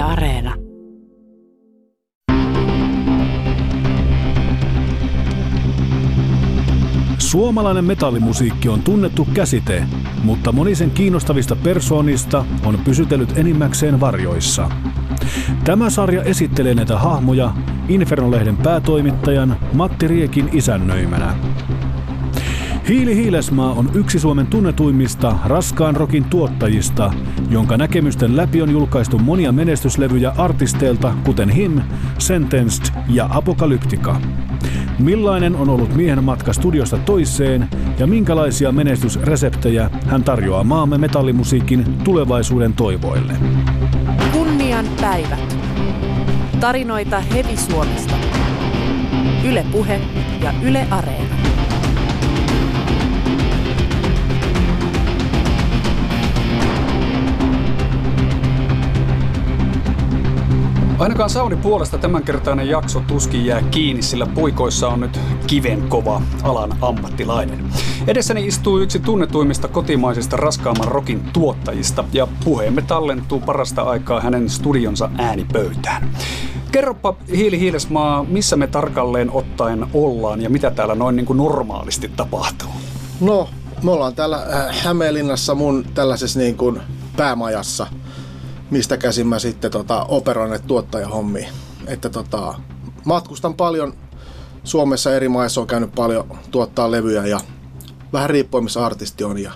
Areena. Suomalainen metallimusiikki on tunnettu käsite, mutta moni sen kiinnostavista persoonista on pysytellyt enimmäkseen varjoissa. Tämä sarja esittelee näitä hahmoja Inferno-lehden päätoimittajan Matti Riekin isännöimänä. Hiili Hiilesmaa on yksi Suomen tunnetuimmista raskaan rokin tuottajista, jonka näkemysten läpi on julkaistu monia menestyslevyjä artisteilta kuten Him, Sentenced ja Apokalyptika. Millainen on ollut miehen matka studiosta toiseen ja minkälaisia menestysreseptejä hän tarjoaa maamme metallimusiikin tulevaisuuden toivoille? Kunnian päivät. Tarinoita Hevi Suomesta. Yle Puhe ja Yle Areena. Ainakaan Saudi puolesta tämänkertainen jakso tuskin jää kiinni, sillä puikoissa on nyt kiven kova alan ammattilainen. Edessäni istuu yksi tunnetuimmista kotimaisista raskaamman rokin tuottajista ja puheemme tallentuu parasta aikaa hänen studionsa äänipöytään. Kerropa Hiili Hiilesmaa, missä me tarkalleen ottaen ollaan ja mitä täällä noin niin kuin normaalisti tapahtuu? No, me ollaan täällä äh, Hämeenlinnassa mun tällaisessa niin kuin päämajassa – mistä käsin mä sitten tota, operoin näitä tuottajahommia. Että tota, matkustan paljon Suomessa eri maissa on käynyt paljon tuottaa levyjä ja vähän riippuen missä artisti on ja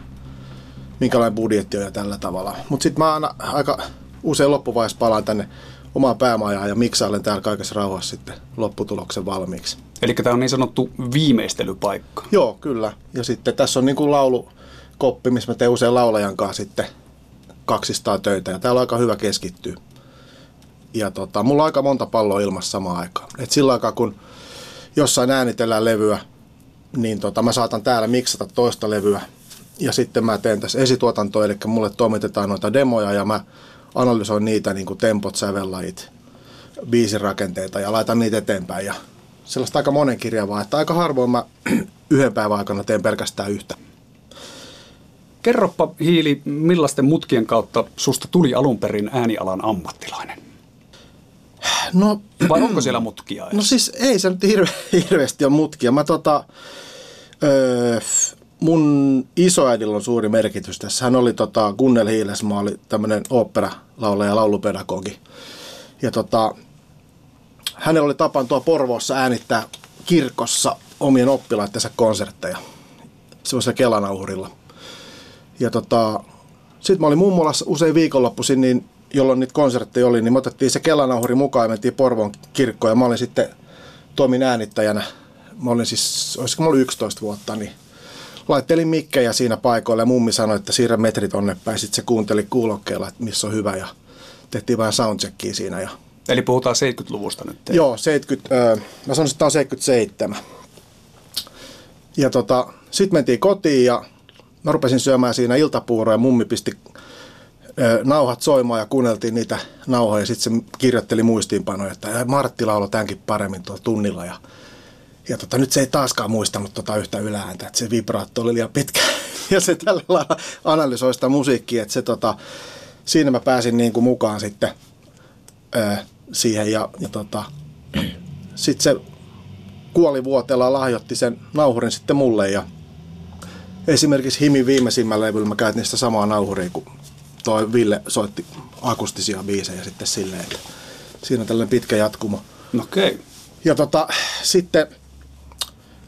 minkälainen budjetti on ja tällä tavalla. Mutta sitten mä aina aika usein loppuvaiheessa palaan tänne omaan päämajaan ja miksailen täällä kaikessa rauhassa sitten lopputuloksen valmiiksi. Eli tämä on niin sanottu viimeistelypaikka. Joo, kyllä. Ja sitten tässä on niin kuin laulukoppi, missä mä teen usein laulajan kanssa sitten 200 töitä ja täällä on aika hyvä keskittyä. Ja tota, mulla on aika monta palloa ilmassa samaan aikaan. Et sillä aikaa kun jossain äänitellään levyä, niin tota, mä saatan täällä miksata toista levyä ja sitten mä teen tässä esituotantoa, eli mulle toimitetaan noita demoja ja mä analysoin niitä niin kuin tempot, sävellajit, biisirakenteita ja laitan niitä eteenpäin. Ja sellaista aika monen kirjavaa, että aika harvoin mä yhden päivän aikana teen pelkästään yhtä. Kerropa Hiili, millaisten mutkien kautta susta tuli alun perin äänialan ammattilainen? No, Vai onko siellä mutkia edes? No siis ei se nyt hirve, hirveästi ole mutkia. Mä tota, öö, mun isoäidillä on suuri merkitys tässä. Hän oli tota, Gunnel Hiilesmaa, oli tämmöinen oopperalaulaja ja laulupedagogi. Ja tota, hänellä oli tapana tuo Porvoossa äänittää kirkossa omien oppilaittensa konsertteja semmoisella kelanauhurilla – ja tota, sitten mä olin mummolassa usein viikonloppuisin, niin jolloin niitä konsertteja oli, niin me otettiin se Kelanauhuri mukaan ja mentiin Porvoon kirkkoon ja mä olin sitten toimin äänittäjänä. Mä olin siis, olisiko mä olin 11 vuotta, niin laittelin mikkejä siinä paikoilla ja mummi sanoi, että siirrä metri tonne päin. Sitten se kuunteli kuulokkeella, että missä on hyvä ja tehtiin vähän soundcheckia siinä. Ja... Eli puhutaan 70-luvusta nyt. Joo, 70, öö, mä sanoisin, että tämä on 77. Ja tota, sitten mentiin kotiin ja mä rupesin syömään siinä iltapuuroa ja mummi pisti nauhat soimaan ja kuunneltiin niitä nauhoja. Ja sitten se kirjoitteli muistiinpanoja, että Martti lauloi tämänkin paremmin tuolla tunnilla. Ja, ja tota, nyt se ei taaskaan muistanut tota yhtä ylääntä, että se vibraatto oli liian pitkä. Ja se tällä lailla analysoi sitä musiikkia, että se tota, siinä mä pääsin niin kuin mukaan sitten ö, siihen. Ja, ja tota, sitten se kuolivuoteella lahjoitti sen nauhurin sitten mulle ja esimerkiksi Himi viimeisimmällä levyllä mä käytin sitä samaa nauhuria, kun toi Ville soitti akustisia biisejä sitten silleen, että siinä on tällainen pitkä jatkumo. Okei. Okay. Ja tota, sitten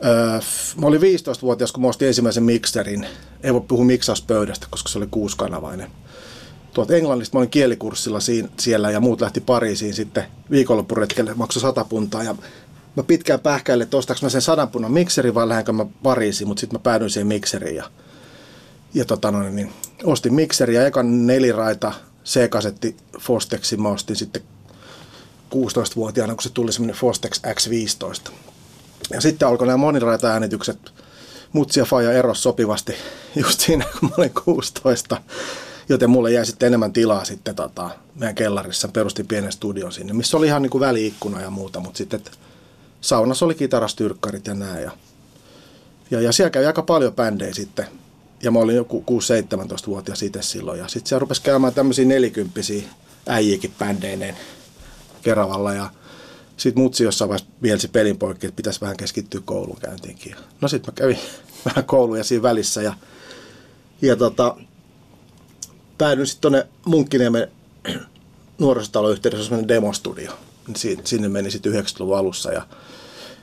öö, mä olin 15-vuotias, kun mä ostin ensimmäisen mikserin. Ei voi puhua miksauspöydästä, koska se oli kuusikanavainen. Tuolta Englannista mä olin kielikurssilla siinä, siellä ja muut lähti Pariisiin sitten viikonloppuretkelle, maksoi sata puntaa ja mä pitkään pähkäilin, että ostaks mä sen sadan punnan mikseri vai lähdenkö mä Pariisiin, mutta sitten mä päädyin siihen mikseriin ja, ja tota noin, niin ostin mikseri ja ekan neliraita C-kasetti Fosteksi mä ostin sitten 16-vuotiaana, kun se tuli semmoinen Fostex X15. Ja sitten alkoi nämä moniraita-äänitykset. Mutsi ja Faja eros sopivasti just siinä, kun mä olin 16. Joten mulle jäi sitten enemmän tilaa sitten tota, meidän kellarissa. Perustin pienen studion sinne, missä oli ihan niin kuin väliikkuna ja muuta. Mutta sitten saunassa oli kitarastyrkkarit ja näin. Ja, ja, ja siellä kävi aika paljon bändejä sitten. Ja mä olin joku 6-17-vuotias itse silloin. Ja sitten siellä rupesi käymään tämmöisiä nelikymppisiä äijiäkin bändeineen Keravalla ja sitten mutsi jossain vaiheessa mielsi pelin poikki, että pitäisi vähän keskittyä koulunkäyntiinkin. No sitten mä kävin vähän kouluja siinä välissä ja, ja tota, päädyin sitten tuonne Munkkiniemen nuorisotalon yhteydessä semmoinen demostudio. Sinne meni sitten 90-luvun alussa ja,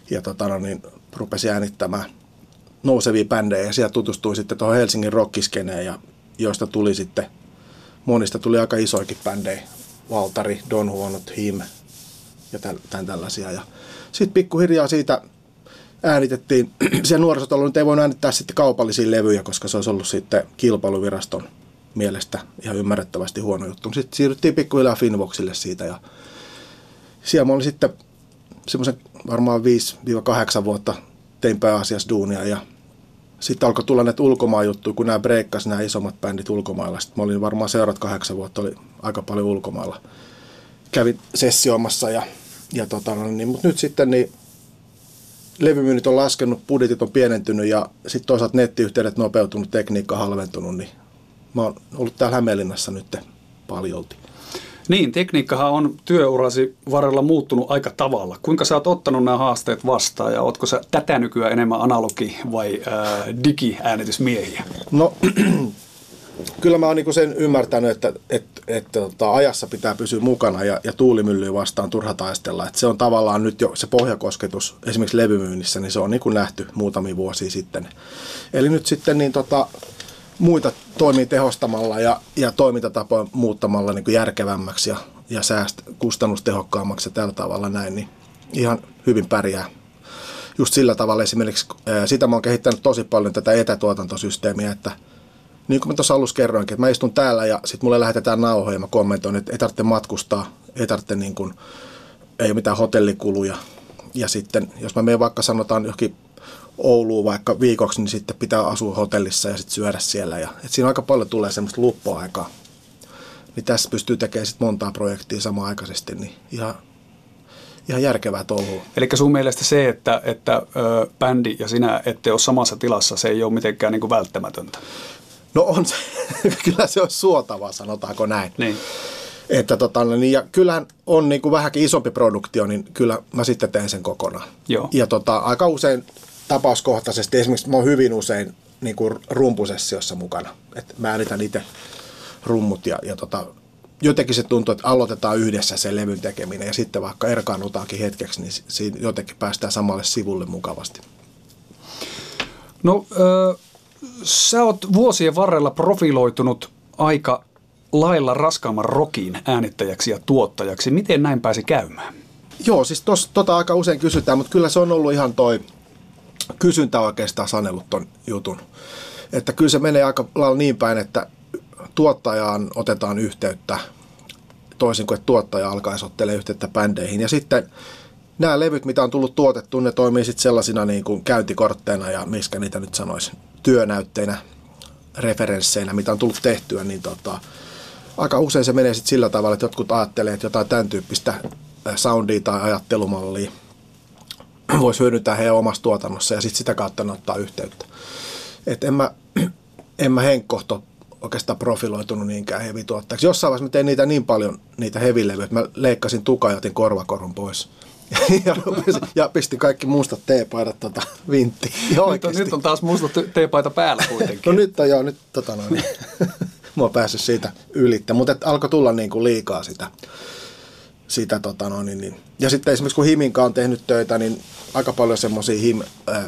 ja tota, no niin, rupesin äänittämään nousevia bändejä ja siellä tutustuin sitten tuohon Helsingin rockiskeneen ja joista tuli sitten, monista tuli aika isoikin bändejä. Valtari, Don Huonot, Him ja tämän tällaisia. Ja sitten pikkuhiljaa siitä äänitettiin, siellä nuorisotalolla nyt ei voinut äänittää sitten kaupallisia levyjä, koska se olisi ollut sitten kilpailuviraston mielestä ihan ymmärrettävästi huono juttu. Sitten siirryttiin pikkuhiljaa Finvoxille siitä ja siellä mä olin sitten semmoisen varmaan 5-8 vuotta tein pääasiassa duunia ja sitten alkoi tulla näitä ulkomaan juttuja, kun nämä breikkasi nämä isommat bändit ulkomailla. Sitten mä olin varmaan seurat kahdeksan vuotta, oli aika paljon ulkomailla. Kävin sessioimassa ja, ja tota, no niin, mutta nyt sitten niin levymyynnit on laskenut, budjetit on pienentynyt ja sitten toisaalta nettiyhteydet nopeutunut, tekniikka halventunut, niin mä oon ollut täällä Hämeenlinnassa nyt paljolti. Niin, tekniikkahan on työurasi varrella muuttunut aika tavalla. Kuinka sä oot ottanut nämä haasteet vastaan ja ootko sä tätä nykyään enemmän analogi- vai ää, digiäänitysmiehiä? No, kyllä mä oon niinku sen ymmärtänyt, että, että, että tota, ajassa pitää pysyä mukana ja, ja tuulimyllyä vastaan turha taistella. Että se on tavallaan nyt jo se pohjakosketus esimerkiksi levymyynnissä, niin se on niinku nähty muutamia vuosia sitten. Eli nyt sitten niin tota, muita toimii tehostamalla ja, ja toimintatapoja muuttamalla niin kuin järkevämmäksi ja, ja sääst, kustannustehokkaammaksi ja tällä tavalla näin, niin ihan hyvin pärjää. Just sillä tavalla esimerkiksi, sitä mä oon kehittänyt tosi paljon tätä etätuotantosysteemiä, että niin kuin mä tuossa alussa kerroinkin, että mä istun täällä ja sitten mulle lähetetään nauhoja ja mä kommentoin, että ei tarvitse matkustaa, ei tarvitse niin kuin, ei ole mitään hotellikuluja. Ja sitten, jos mä menen vaikka sanotaan johonkin Ouluun vaikka viikoksi, niin sitten pitää asua hotellissa ja sitten syödä siellä. Ja, et siinä aika paljon tulee semmoista luppoaikaa. Niin tässä pystyy tekemään sitten montaa projektia samaan aikaisesti, niin ihan, ihan järkevää touhua. Eli sun mielestä se, että, että ö, bändi ja sinä ette ole samassa tilassa, se ei ole mitenkään niin kuin välttämätöntä? No on se, kyllä se on suotavaa, sanotaanko näin. Niin. Että tota, niin, ja kyllähän on niin kuin vähänkin isompi produktio, niin kyllä mä sitten teen sen kokonaan. Joo. Ja tota, aika usein tapauskohtaisesti. Esimerkiksi mä oon hyvin usein niin kuin rumpusessiossa mukana. Et mä äänitän itse rummut ja, ja tota, jotenkin se tuntuu, että aloitetaan yhdessä se levyn tekeminen ja sitten vaikka erkaannutaankin hetkeksi, niin siinä jotenkin päästään samalle sivulle mukavasti. No, äh, sä oot vuosien varrella profiloitunut aika lailla raskaamman rokin äänittäjäksi ja tuottajaksi. Miten näin pääsi käymään? Joo, siis tos, tota aika usein kysytään, mutta kyllä se on ollut ihan toi kysyntä oikeastaan sanellut ton jutun. Että kyllä se menee aika lailla niin päin, että tuottajaan otetaan yhteyttä toisin kuin että tuottaja alkaisi ottelee yhteyttä bändeihin. Ja sitten nämä levyt, mitä on tullut tuotettu, ne toimii sitten sellaisina niin kuin käyntikortteina ja miskä niitä nyt sanoisi, työnäytteinä, referensseinä, mitä on tullut tehtyä, niin tota, aika usein se menee sitten sillä tavalla, että jotkut ajattelee, että jotain tämän tyyppistä soundia tai ajattelumallia voisi hyödyntää heidän omassa tuotannossa ja sitten sitä kautta ne ottaa yhteyttä. Et en mä, en mä henkkohto oikeastaan profiloitunut niinkään hevituottajaksi. Jossain vaiheessa mä tein niitä niin paljon, niitä hevilevyjä, että mä leikkasin tukajotin korvakorun pois. ja, ja pistin kaikki mustat teepaidat tota, vinttiin. Nyt on, nyt on taas mustat teepaita päällä kuitenkin. no nyt on joo, nyt tota noin. oon päässyt siitä ylittä, mutta alkoi tulla niin kuin liikaa sitä sitä tota no, niin, niin. Ja sitten esimerkiksi kun Himinka on tehnyt töitä, niin aika paljon semmoisia him, äh,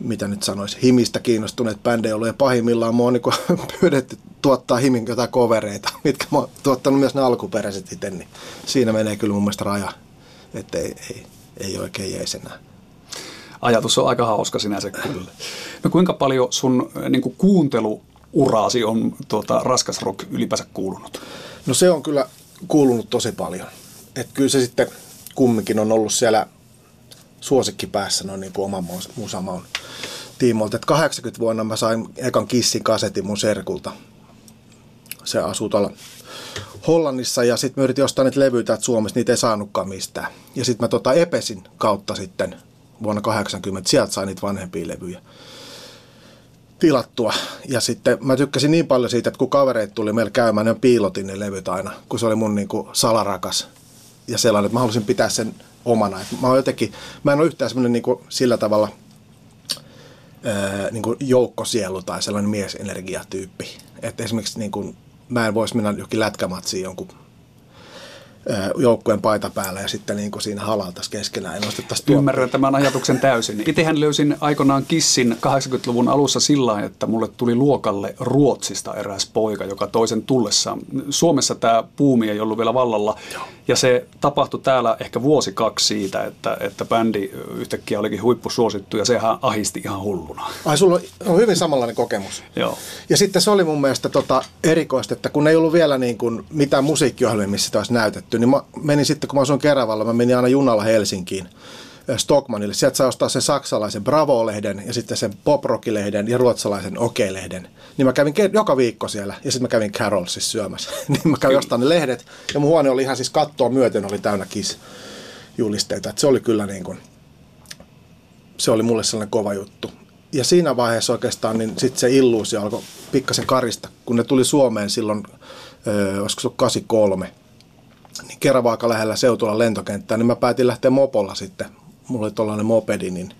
mitä nyt sanoisi, himistä kiinnostuneet bändejä ollut ja pahimmillaan mua on niin pyydetty tuottaa himin jotain kovereita, mitkä mä oon tuottanut myös ne alkuperäiset itse, niin siinä menee kyllä mun mielestä raja, että ei, ei, ei oikein jees enää. Ajatus on aika hauska sinänsä kyllä. No kuinka paljon sun niin kuin kuunteluuraasi on tuota, raskas rock ylipäänsä kuulunut? No se on kyllä kuulunut tosi paljon. Et kyllä se sitten kumminkin on ollut siellä suosikki päässä noin niin kuin oman musamaun tiimoilta. Et 80 vuonna mä sain ekan Kissin kasetin mun serkulta. Se asuu tuolla Hollannissa ja sitten mä yritin ostaa niitä levyitä, että Suomessa niitä ei saanutkaan mistään. Ja sitten mä tota Epesin kautta sitten vuonna 80, sieltä sain niitä vanhempia levyjä. Tilattua. Ja sitten mä tykkäsin niin paljon siitä, että kun kavereet tuli meillä käymään, niin piilotin ne levyt aina, kun se oli mun niin kuin salarakas. Ja sellainen, että mä halusin pitää sen omana. Et mä, jotenkin, mä en ole yhtään semmoinen niin sillä tavalla ää, niin kuin joukkosielu tai sellainen miesenergiatyyppi. Että esimerkiksi niin kuin, mä en voisi mennä johonkin lätkämatsiin jonkun joukkueen paita päällä ja sitten niin kuin siinä halaltaisiin keskenään ja nostettaisiin Ymmärrän tämän ajatuksen täysin. Itsehän löysin aikoinaan Kissin 80-luvun alussa sillä että mulle tuli luokalle Ruotsista eräs poika, joka toisen tullessaan. Suomessa tämä puumi ei ollut vielä vallalla Joo. Ja se tapahtui täällä ehkä vuosi kaksi siitä, että, että bändi yhtäkkiä olikin huippusuosittu ja sehän ahisti ihan hulluna. Ai sulla on hyvin samanlainen kokemus. Joo. Ja sitten se oli mun mielestä tota erikoista, että kun ei ollut vielä niin kuin mitään musiikkiohjelmia, missä sitä olisi näytetty, niin mä menin sitten, kun mä asuin Keravalla, mä menin aina junalla Helsinkiin Stockmanille. Sieltä saa ostaa sen saksalaisen Bravo-lehden ja sitten sen pop lehden ja ruotsalaisen OK-lehden. Niin mä kävin joka viikko siellä ja sitten mä kävin Carolsissa syömässä. niin mä kävin ostamaan ne lehdet ja mun huone oli ihan siis kattoa myöten, oli täynnä Kiss julisteita. Et se oli kyllä niin kuin, se oli mulle sellainen kova juttu. Ja siinä vaiheessa oikeastaan niin sitten se illuusio alkoi pikkasen karista, kun ne tuli Suomeen silloin, öö, olisiko se 83, niin Keravaaka lähellä seutulla lentokenttää, niin mä päätin lähteä mopolla sitten. Mulla oli tollainen mopedi, niin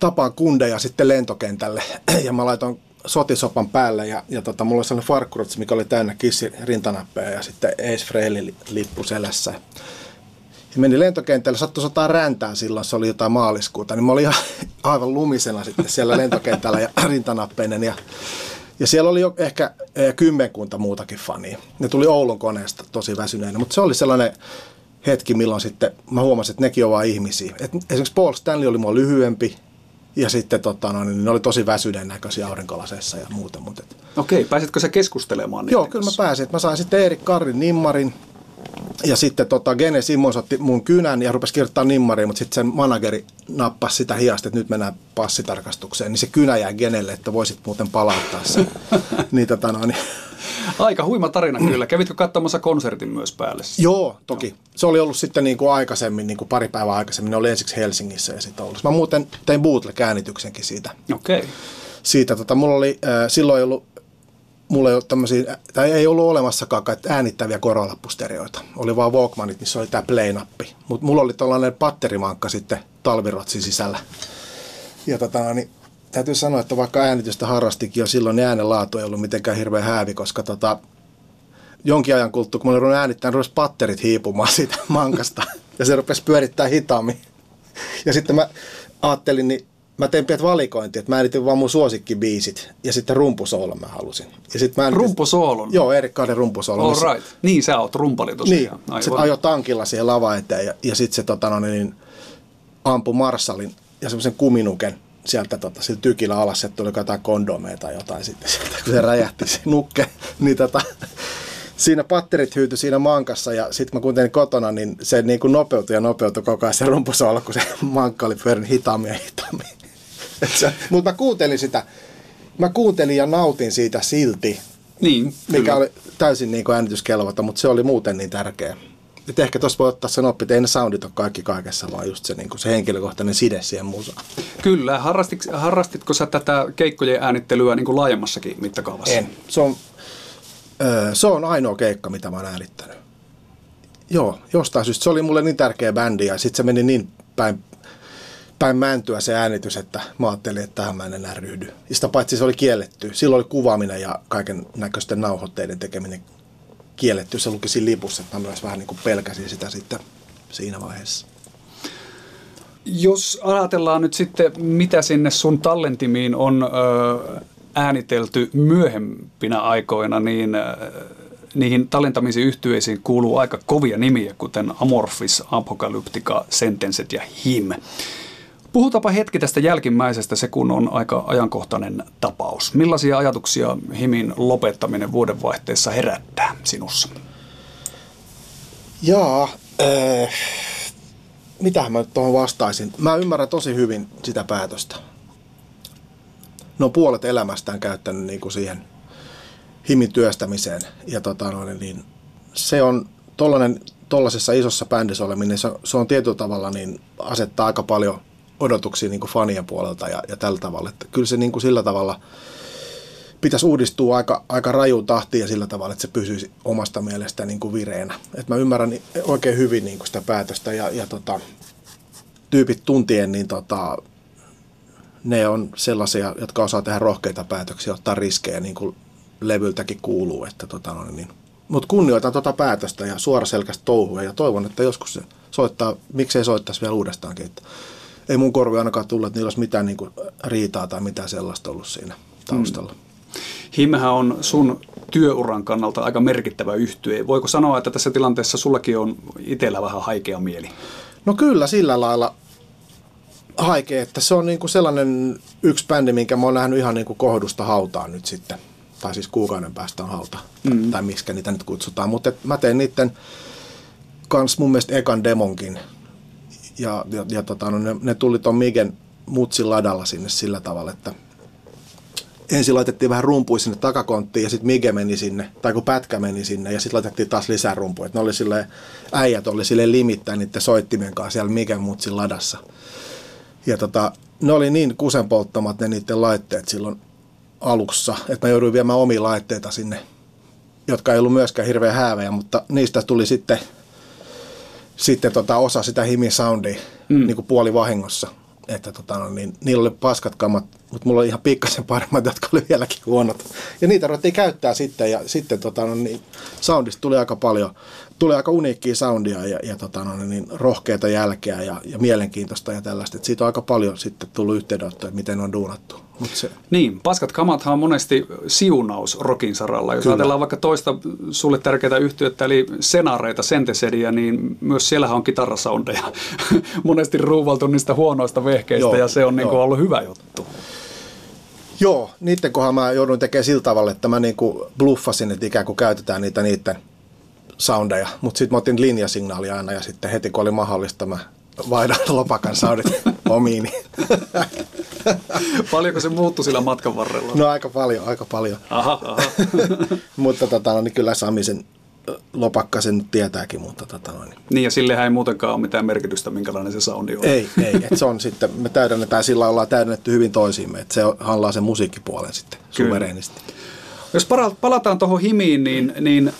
tapaan kundeja sitten lentokentälle ja mä laitoin sotisopan päälle ja, ja tota, mulla oli sellainen farkkurutsi, mikä oli täynnä kissi rintanappeja ja sitten Ace Frehley lippu selässä. Ja meni lentokentälle, sattui sataa räntää silloin, se oli jotain maaliskuuta, niin mä olin aivan lumisena sitten siellä lentokentällä ja rintanappeinen ja ja siellä oli jo ehkä eh, kymmenkunta muutakin fania. Ne tuli Oulun koneesta tosi väsyneenä, mutta se oli sellainen hetki, milloin sitten mä huomasin, että nekin ovat ihmisiä. Et esimerkiksi Paul Stanley oli mua lyhyempi, ja sitten tota, no, niin ne oli tosi väsyneen näköisiä aurinkolaseissa ja muuta. Mutta et... Okei, pääsitkö sä keskustelemaan Joo, kyllä mä pääsin. Mä sain sitten Erik Karrin nimmarin, ja sitten tota, Gene Simmons otti mun kynän ja rupesi kirjoittaa nimmariin, mutta sitten sen manageri nappasi sitä hiasta, että nyt mennään passitarkastukseen. Niin se kynä jäi Genelle, että voisit muuten palauttaa sen. niin, tota, no, niin. Aika huima tarina kyllä. Kävitkö katsomassa konsertin myös päälle? Joo, toki. Joo. Se oli ollut sitten niin kuin aikaisemmin, niin kuin pari päivää aikaisemmin. Ne oli ensiksi Helsingissä ja sitten Oulussa. Mä muuten tein Bootle-käänityksenkin siitä. Okei. Okay. Siitä, tota, mulla oli, äh, silloin ei ollut mulla ei ollut tämmöisiä, tai ei ollut olemassakaan äänittäviä korolappustereoita. Oli vaan Walkmanit, missä oli tämä play-nappi. Mutta mulla oli tällainen patterimankka sitten talvirotsin sisällä. Ja tota, niin, täytyy sanoa, että vaikka äänitystä harrastikin jo silloin, niin äänenlaatu ei ollut mitenkään hirveän häävi, koska tota, jonkin ajan kuluttua, kun mä olin äänittämään, rupesi patterit hiipumaan siitä mankasta. Ja se rupesi pyörittää hitaammin. Ja sitten mä ajattelin, niin mä tein piet valikointi, että mä äänitin vaan mun suosikkibiisit ja sitten rumpusoolon mä halusin. Ja sit mä äänitin, rumpusoolon? Joo, Erik Kahden rumpusoolon. All right. Niin, sä oot rumpali tosiaan. Niin, sitten ajo tankilla siihen lava eteen ja, ja sitten se tota, no, niin, ampui Marsalin ja semmoisen kuminuken sieltä tota, sillä tykillä alas, että tuli jotain kondomeita tai jotain sitten sieltä, kun se räjähti se nukke, niin tota, siinä patterit hyytyi siinä mankassa ja sitten mä kuuntelin kotona, niin se niin kuin nopeutui ja nopeutui koko ajan se rumpusoolo, kun se mankka oli pyörinyt hitaammin ja hitaammin. Mutta mä kuuntelin sitä, mä kuuntelin ja nautin siitä silti, niin, mikä kyllä. oli täysin niin äänityskelvota, mutta se oli muuten niin tärkeä. Et ehkä tuossa voi ottaa sen oppi, että ei ne soundit ole kaikki kaikessa, vaan just se, niin se henkilökohtainen side siihen musaan. Kyllä. Harrastit, harrastitko sä tätä keikkojen äänittelyä niin kuin laajemmassakin mittakaavassa? En. Se on, öö, se on ainoa keikka, mitä mä oon äänittänyt. Joo, jostain syystä. Se oli mulle niin tärkeä bändi ja sitten se meni niin päin päin mäntyä se äänitys, että mä ajattelin, että tähän mä en enää ryhdy. Ja sitä paitsi se oli kielletty. Silloin oli kuvaaminen ja kaiken näköisten nauhoitteiden tekeminen kielletty. Se luki siinä lipussa, että mä myös vähän niin kuin pelkäsin sitä sitten siinä vaiheessa. Jos ajatellaan nyt sitten, mitä sinne sun tallentimiin on äänitelty myöhempinä aikoina, niin niihin tallentamisen yhtyeisiin kuuluu aika kovia nimiä, kuten Amorphis, Apocalyptica, Sentenced ja Him. Puhutaanpa hetki tästä jälkimmäisestä, se kun on aika ajankohtainen tapaus. Millaisia ajatuksia Himin lopettaminen vuodenvaihteessa herättää sinussa? Jaa, äh, mitähän mä nyt tuohon vastaisin? Mä ymmärrän tosi hyvin sitä päätöstä. No puolet elämästään käyttänyt niin kuin siihen himin työstämiseen. Ja tota, no, niin se on tollainen, tollasessa isossa bändissä oleminen, se, se on tietyllä tavalla niin asettaa aika paljon odotuksia niin kuin fanien puolelta ja, ja tällä tavalla. Että kyllä se niin kuin sillä tavalla pitäisi uudistua aika, aika rajuun tahtiin ja sillä tavalla, että se pysyisi omasta mielestä niin kuin vireenä. Et mä ymmärrän oikein hyvin niin kuin sitä päätöstä ja, ja tota, tyypit tuntien, niin tota, ne on sellaisia, jotka osaa tehdä rohkeita päätöksiä, ottaa riskejä niin kuin levyltäkin kuuluu. Että tota, no, niin. Mutta kunnioitan tuota päätöstä ja suoraselkäistä touhua ja toivon, että joskus se soittaa, miksei soittaisi vielä uudestaankin. Että ei mun korvi ainakaan tullut, että niillä olisi mitään niin kuin riitaa tai mitään sellaista ollut siinä taustalla. Mm. Himmehän on sun työuran kannalta aika merkittävä yhtye. Voiko sanoa, että tässä tilanteessa sullakin on itsellä vähän haikea mieli? No kyllä sillä lailla haikea, että se on niin kuin sellainen yksi bändi, minkä mä oon nähnyt ihan niin kuin kohdusta hautaan nyt sitten. Tai siis kuukauden päästä on hauta, mm. tai miksi niitä nyt kutsutaan. Mutta mä tein niiden kans mun mielestä ekan demonkin. Ja, ja, ja tota, no ne, ne tuli ton Migen mutsin ladalla sinne sillä tavalla, että ensin laitettiin vähän rumpuja sinne takakonttiin ja sitten Mige meni sinne, tai kun pätkä meni sinne ja sitten laitettiin taas lisää rumpuja. Et ne oli silleen, äijät oli sille limittäin niiden soittimen kanssa siellä Migen mutsin ladassa. Ja tota, ne oli niin kusenpolttamat ne niiden laitteet silloin alussa, että mä jouduin viemään omia laitteita sinne, jotka ei ollut myöskään hirveän häävejä, mutta niistä tuli sitten, sitten tota osa sitä Himi Soundia mm. niin kuin puoli vahingossa että tota, no, niin, niillä oli paskat kammat, mutta mulla oli ihan pikkasen paremmat, jotka oli vieläkin huonot. Ja niitä ruvettiin käyttää sitten, ja sitten tota, no, niin, soundista tuli aika paljon, tuli aika uniikkia soundia ja, ja tota, no, niin, rohkeita jälkeä ja, ja mielenkiintoista ja tällaista. Et siitä on aika paljon sitten tullut yhteydenottoja, miten on duunattu. Mut se... Niin, paskat kamathan on monesti siunaus rokin saralla. Jos Kyllä. ajatellaan vaikka toista sulle tärkeää yhtiötä, eli senareita, sentesediä, niin myös siellähän on kitarasoundeja monesti ruuvaltu niistä huonoista vehkeistä joo, ja se on niin kuin ollut hyvä juttu. Joo, niiden kohdalla mä joudun tekemään sillä tavalla, että mä niinku bluffasin, että ikään kuin käytetään niitä niiden soundeja, mutta sitten mä otin linjasignaalia aina ja sitten heti kun oli mahdollista mä vaihdan lopakan soundit omiini. Paljonko se muuttui sillä matkan varrella? No aika paljon, aika paljon. Aha, aha. mutta tota, no, niin kyllä Sami sen lopakka sen nyt tietääkin, mutta tota noin. Niin ja sillehän ei muutenkaan ole mitään merkitystä, minkälainen se soundi on. Ei, ei. Et se on sitten, me täydennetään, sillä ollaan täydennetty hyvin toisiimme, että se hallaa sen musiikkipuolen sitten suvereenisti. Jos palataan tuohon Himiin, niin, niin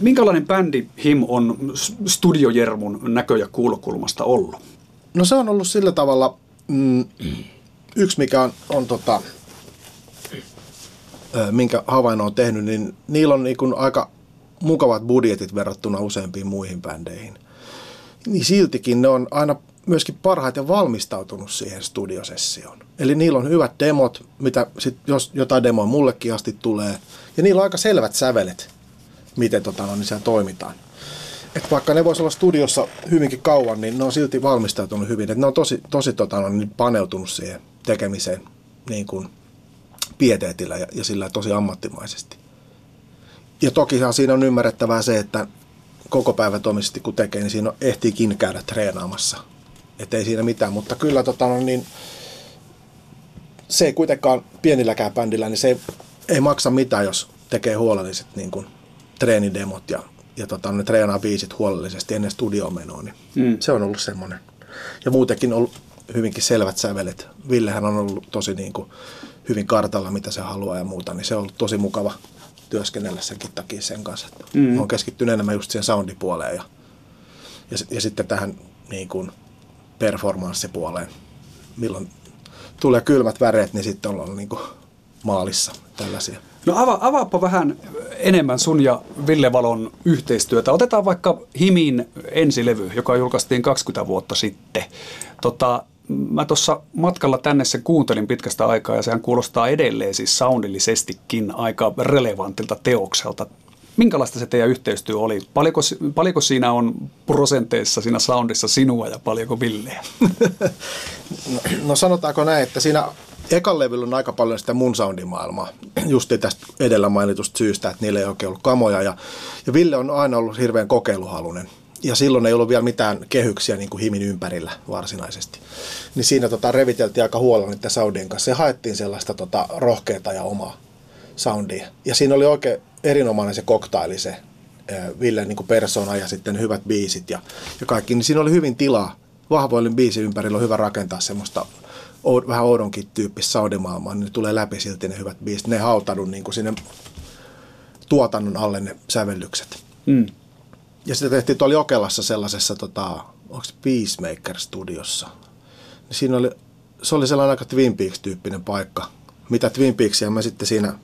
minkälainen bändi Him on studiojermun näkö- ja kuulokulmasta ollut? No se on ollut sillä tavalla, mm, yksi mikä on, on tota, minkä havainnon on tehnyt, niin niillä on niin aika mukavat budjetit verrattuna useampiin muihin bändeihin. Niin siltikin ne on aina myöskin parhaiten valmistautunut siihen studiosessioon. Eli niillä on hyvät demot, mitä sit, jos jotain demoa mullekin asti tulee, ja niillä on aika selvät sävelet, miten tota, no, niin siellä toimitaan. Et vaikka ne voisi olla studiossa hyvinkin kauan, niin ne on silti valmistautunut hyvin. Et ne on tosi, tosi tota, no, niin paneutunut siihen tekemiseen niin kuin pieteetillä ja, ja sillä tosi ammattimaisesti ja tokihan siinä on ymmärrettävää se, että koko päivä tomisesti kun tekee, niin siinä ehtiikin käydä treenaamassa. Että ei siinä mitään, mutta kyllä tota, no niin, se ei kuitenkaan pienilläkään bändillä, niin se ei, ei maksa mitään, jos tekee huolelliset niin kuin, treenidemot ja, ja tota, ne treenaa biisit huolellisesti ennen studiomenoa. Niin mm. Se on ollut semmoinen. Ja muutenkin on ollut hyvinkin selvät sävelet. Villehän on ollut tosi niin kuin, hyvin kartalla, mitä se haluaa ja muuta, niin se on ollut tosi mukava työskennellä senkin takia sen kanssa. Mm. Oon keskittynyt enemmän just siihen soundipuoleen ja, ja, ja sitten tähän niin kuin performanssipuoleen. Milloin tulee kylmät väreet, niin sitten ollaan niin kuin maalissa tällaisia. No ava, avaappa vähän enemmän sun ja Ville Valon yhteistyötä. Otetaan vaikka Himin ensilevy, joka julkaistiin 20 vuotta sitten. Tota, mä tuossa matkalla tänne sen kuuntelin pitkästä aikaa ja sehän kuulostaa edelleen siis soundillisestikin aika relevantilta teokselta. Minkälaista se teidän yhteistyö oli? Paljonko, paljonko siinä on prosenteissa siinä soundissa sinua ja paljonko Villeä? No, no sanotaanko näin, että siinä ekan levyllä on aika paljon sitä mun soundimaailmaa, just tästä edellä mainitusta syystä, että niillä ei oikein ollut kamoja. Ja, ja Ville on aina ollut hirveän kokeiluhalunen ja silloin ei ollut vielä mitään kehyksiä niin kuin himin ympärillä varsinaisesti. Niin siinä tota, reviteltiin aika huolella niiden soundien kanssa ja haettiin sellaista tota, rohkeata ja omaa soundia. Ja siinä oli oikein erinomainen se koktaili se Ville niin persona ja sitten hyvät biisit ja, ja kaikki. Niin siinä oli hyvin tilaa vahvoillin biisi ympärillä on hyvä rakentaa semmoista vähän oudonkin tyyppistä soundimaailmaa, niin ne tulee läpi silti ne hyvät biisit. Ne hautaudu niin kuin sinne tuotannon alle ne sävellykset. Mm. Ja sitten tehtiin tuolla Jokelassa sellaisessa, tota, onko se Peacemaker-studiossa. Niin siinä oli, se oli sellainen aika Twin Peaks-tyyppinen paikka. Mitä Twin Peaksia mä sitten siinä,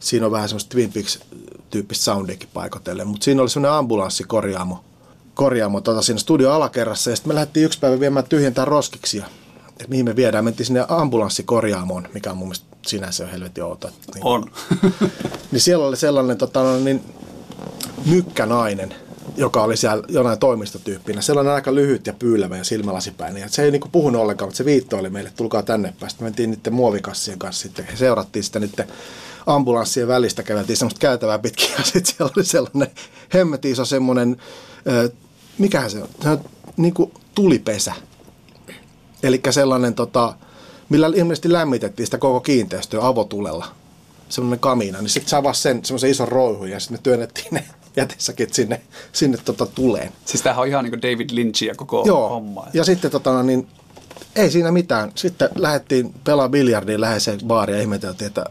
siinä on vähän semmoista Twin Peaks-tyyppistä soundiakin paikotellen. Mutta siinä oli semmoinen ambulanssikorjaamo korjaamo tota, siinä studio alakerrassa. Ja sitten me lähdettiin yksi päivä viemään tyhjentää roskiksia. Et mihin me viedään. Mentiin sinne ambulanssikorjaamoon, mikä on mun mielestä sinänsä on helvetin outo. Niin, on. niin siellä oli sellainen tota, no niin, mykkänainen, joka oli siellä jonain toimistotyyppinä. Sellainen aika lyhyt ja pyylevä ja silmälasipäinen. Ja se ei niinku puhunut ollenkaan, mutta se viitto oli meille, tulkaa tänne päin. Sitten mentiin niiden muovikassien kanssa sitten. Seurattiin sitä niiden ambulanssien välistä, käveltiin semmoista käytävää pitkin. Ja sitten siellä oli sellainen hemmetin iso semmoinen, äh, mikähän se on, se on niinku tulipesä. Eli sellainen, tota, millä ilmeisesti lämmitettiin sitä koko kiinteistöä avotulella. Semmoinen kamina, niin sitten se avasi sen semmoisen ison roihun ja sitten me työnnettiin ne jätessäkin sinne, sinne tota tuleen. Siis tämähän on ihan niin kuin David Lynchia koko Joo. homma. Ja sitten tota, no niin, ei siinä mitään. Sitten lähdettiin pelaa biljardiin läheiseen baariin ja ihmeteltiin, että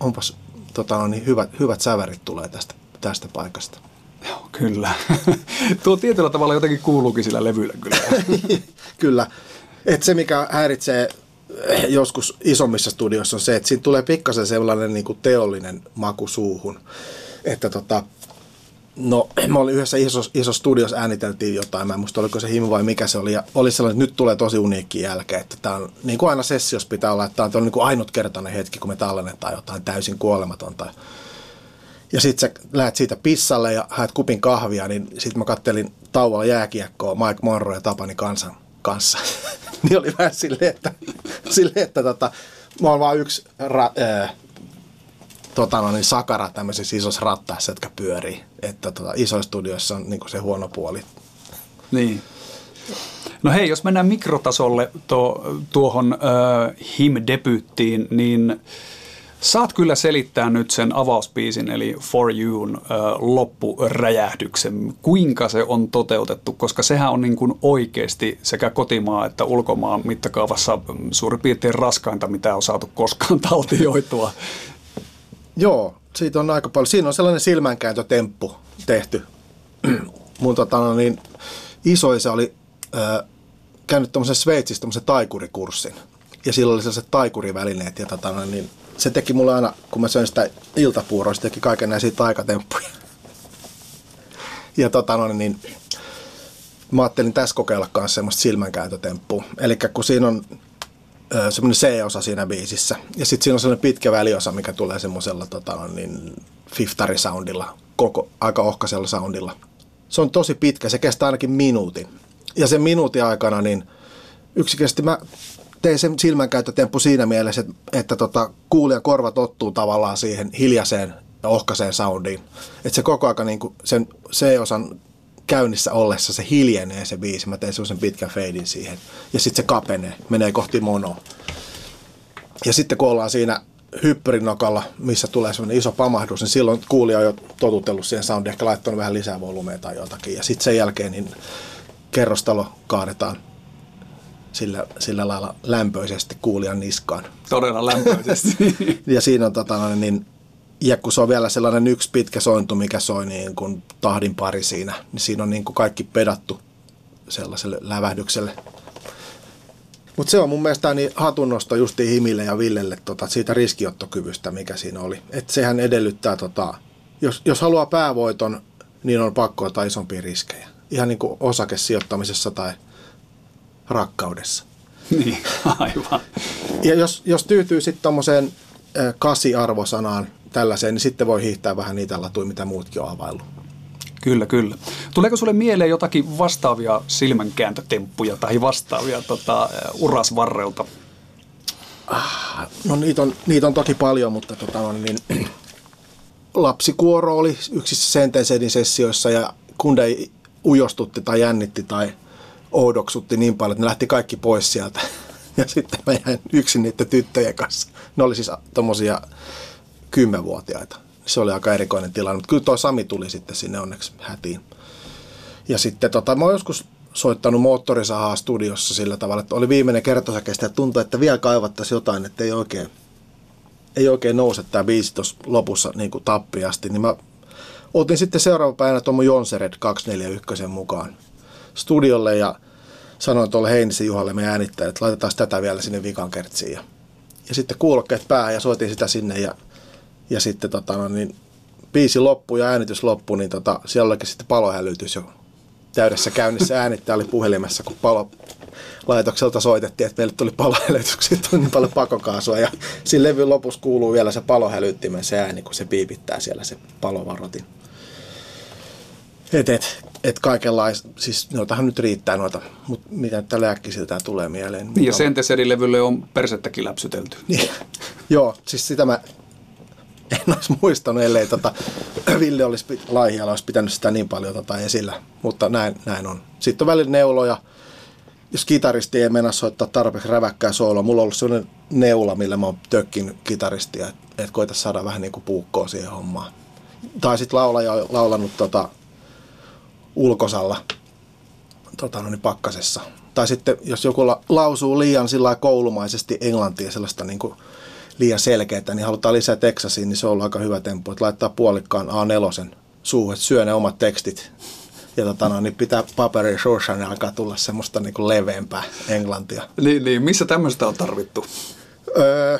onpas tota, no niin, hyvät, hyvät sävärit tulee tästä, tästä paikasta. Joo, kyllä. Tuo tietyllä tavalla jotenkin kuuluukin sillä levyllä kyllä. kyllä. Et se, mikä häiritsee joskus isommissa studioissa on se, että siinä tulee pikkasen sellainen niin kuin teollinen maku suuhun. Että tota, No, mä olin yhdessä isossa iso studiossa ääniteltiin jotain, mä en muista oliko se himo vai mikä se oli, ja oli sellainen, että nyt tulee tosi uniikki jälkeen, että tämä on, niin kuin aina sessiossa pitää olla, että tämä on niin kuin ainutkertainen hetki, kun me tallennetaan jotain täysin kuolematonta. Ja sitten sä lähdet siitä pissalle ja haet kupin kahvia, niin sitten mä kattelin tauolla jääkiekkoa Mike Monroe ja Tapani Kansan kanssa. niin oli vähän silleen, että, silleen, että tota, mä oon vaan yksi ra- äh, tota, no, niin sakara tämmöisissä isossa rattaissa, jotka pyörii. Että tota, isoissa studioissa on niin se huono puoli. Niin. No hei, jos mennään mikrotasolle tuo, tuohon äh, him-debyyttiin, niin saat kyllä selittää nyt sen avauspiisin, eli For You'n äh, loppuräjähdyksen. Kuinka se on toteutettu, koska sehän on niin kuin oikeasti sekä kotimaa että ulkomaan mittakaavassa suurin piirtein raskainta, mitä on saatu koskaan taltioitua. Joo, siitä on aika paljon. Siinä on sellainen silmänkääntötemppu tehty. Mun tota, no niin, isoisa oli äh, käynyt tuommoisen Sveitsissä tuommoisen taikurikurssin. Ja sillä oli sellaiset taikurivälineet. Ja tota, no, niin, se teki mulle aina, kun mä söin sitä iltapuuroa, se teki kaiken näisiä taikatemppuja. Ja tota, no, niin, mä ajattelin tässä kokeilla kanssa semmoista silmänkääntötemppua. Eli kun siinä on semmoinen C-osa siinä biisissä. Ja sitten siinä on semmoinen pitkä väliosa, mikä tulee semmoisella tota, niin, fiftari-soundilla, koko, aika ohkaisella soundilla. Se on tosi pitkä, se kestää ainakin minuutin. Ja sen minuutin aikana niin yksinkertaisesti mä tein sen silmänkäyttötemppu siinä mielessä, että, että tota, kuulijan korva tottuu tavallaan siihen hiljaiseen ja ohkaiseen soundiin. Että se koko aika niin sen C-osan käynnissä ollessa se hiljenee se biisi. Mä teen semmoisen pitkän feidin siihen. Ja sitten se kapenee, menee kohti monoa. Ja sitten kun ollaan siinä hyppyrinokalla, missä tulee semmoinen iso pamahdus, niin silloin kuulija on jo totutellut siihen soundiin, ehkä laittanut vähän lisää volumea tai jotakin. Ja sitten sen jälkeen niin kerrostalo kaadetaan sillä, sillä lailla lämpöisesti kuulijan niskaan. Todella lämpöisesti. ja siinä on tota, niin ja kun se on vielä sellainen yksi pitkä sointu, mikä soi niin kuin tahdin pari siinä, niin siinä on niin kuin kaikki pedattu sellaiselle lävähdykselle. Mutta se on mun mielestä niin hatunnosto justi Himille ja Villelle tota, siitä riskiottokyvystä, mikä siinä oli. Että sehän edellyttää, tota, jos, jos haluaa päävoiton, niin on pakko ottaa isompia riskejä. Ihan niin kuin osakesijoittamisessa tai rakkaudessa. Niin, aivan. Ja jos, jos tyytyy sitten tuommoiseen kasi-arvosanaan, tällaiseen, niin sitten voi hiihtää vähän niitä latuja, mitä muutkin on availlut. Kyllä, kyllä. Tuleeko sulle mieleen jotakin vastaavia silmänkääntötemppuja tai vastaavia tota, urasvarrelta? Ah, no niitä on, niitä on toki paljon, mutta tota, no, niin, lapsikuoro oli yksissä Sentensedin sessioissa ja kun ei ujostutti tai jännitti tai oudoksutti niin paljon, että ne lähti kaikki pois sieltä. Ja sitten mä jäin yksin niiden tyttöjen kanssa. Ne oli siis tommosia kymmenvuotiaita. Se oli aika erikoinen tilanne, mutta kyllä tuo Sami tuli sitten sinne onneksi hätiin. Ja sitten tota, mä oon joskus soittanut moottorisahaa studiossa sillä tavalla, että oli viimeinen kertosäkeistä ja tuntui, että vielä kaivattaisiin jotain, että ei oikein, ei oikein nouse tämä biisi tuossa lopussa niin kuin tappiasti, niin mä otin sitten seuraava päivänä tuon Jonsered 241 mukaan studiolle ja sanoin tuolle Heinisen Juhalle, me äänittäjät, että laitetaan tätä vielä sinne vikan kertsiin. Ja, ja sitten kuulokkeet päähän ja soitin sitä sinne ja, ja sitten tota, no, niin, biisi loppui ja äänitys loppui, niin tota, siellä olikin sitten palohälytys jo täydessä käynnissä äänittäjä oli puhelimessa, kun palo laitokselta soitettiin, että meille tuli palohälytyksiä, tuli niin paljon pakokaasua ja siinä levyn lopussa kuuluu vielä se palohälyttimen se ääni, kun se piipittää siellä se palovarotin. Et, et, et kaikenlaista, siis noitahan nyt riittää noita, mutta mitä tällä äkkisiltään tulee mieleen. Niin ja Sentesedin-levylle on persettäkin läpsytelty. Niin, joo, siis sitä mä en olisi muistanut, ellei tota, Ville olisi, Laihiala olisi pitänyt sitä niin paljon tota esillä, mutta näin, näin on. Sitten on välillä neuloja, jos kitaristi ei mennä soittaa tarpeeksi räväkkää sooloa, mulla on ollut sellainen neula, millä mä oon tökkin kitaristia, että et koita saada vähän niin kuin puukkoa siihen hommaan. Tai sitten laulaja on laulanut tota, ulkosalla tota, no niin pakkasessa. Tai sitten jos joku la, lausuu liian sillä koulumaisesti englantia sellaista niin kuin liian selkeää, niin halutaan lisää Texasiin, niin se on ollut aika hyvä tempo, että laittaa puolikkaan A4 suuhun, että syö ne omat tekstit. Ja tota, no, niin pitää paperi niin alkaa tulla semmoista niin kuin leveämpää englantia. Niin, niin, missä tämmöistä on tarvittu? Öö,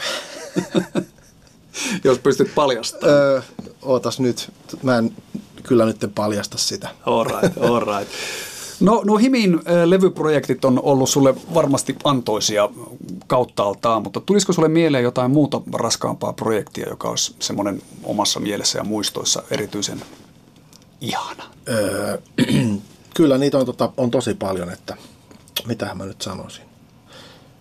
Jos pystyt paljastamaan. Öö, ootas nyt, mä en kyllä nyt paljasta sitä. All right, all right. No, no Himin levyprojektit on ollut sulle varmasti antoisia kauttaaltaan, mutta tulisiko sulle mieleen jotain muuta raskaampaa projektia, joka olisi semmoinen omassa mielessä ja muistoissa erityisen ihana? Öö, kyllä niitä on, tota, on tosi paljon, että mitä mä nyt sanoisin.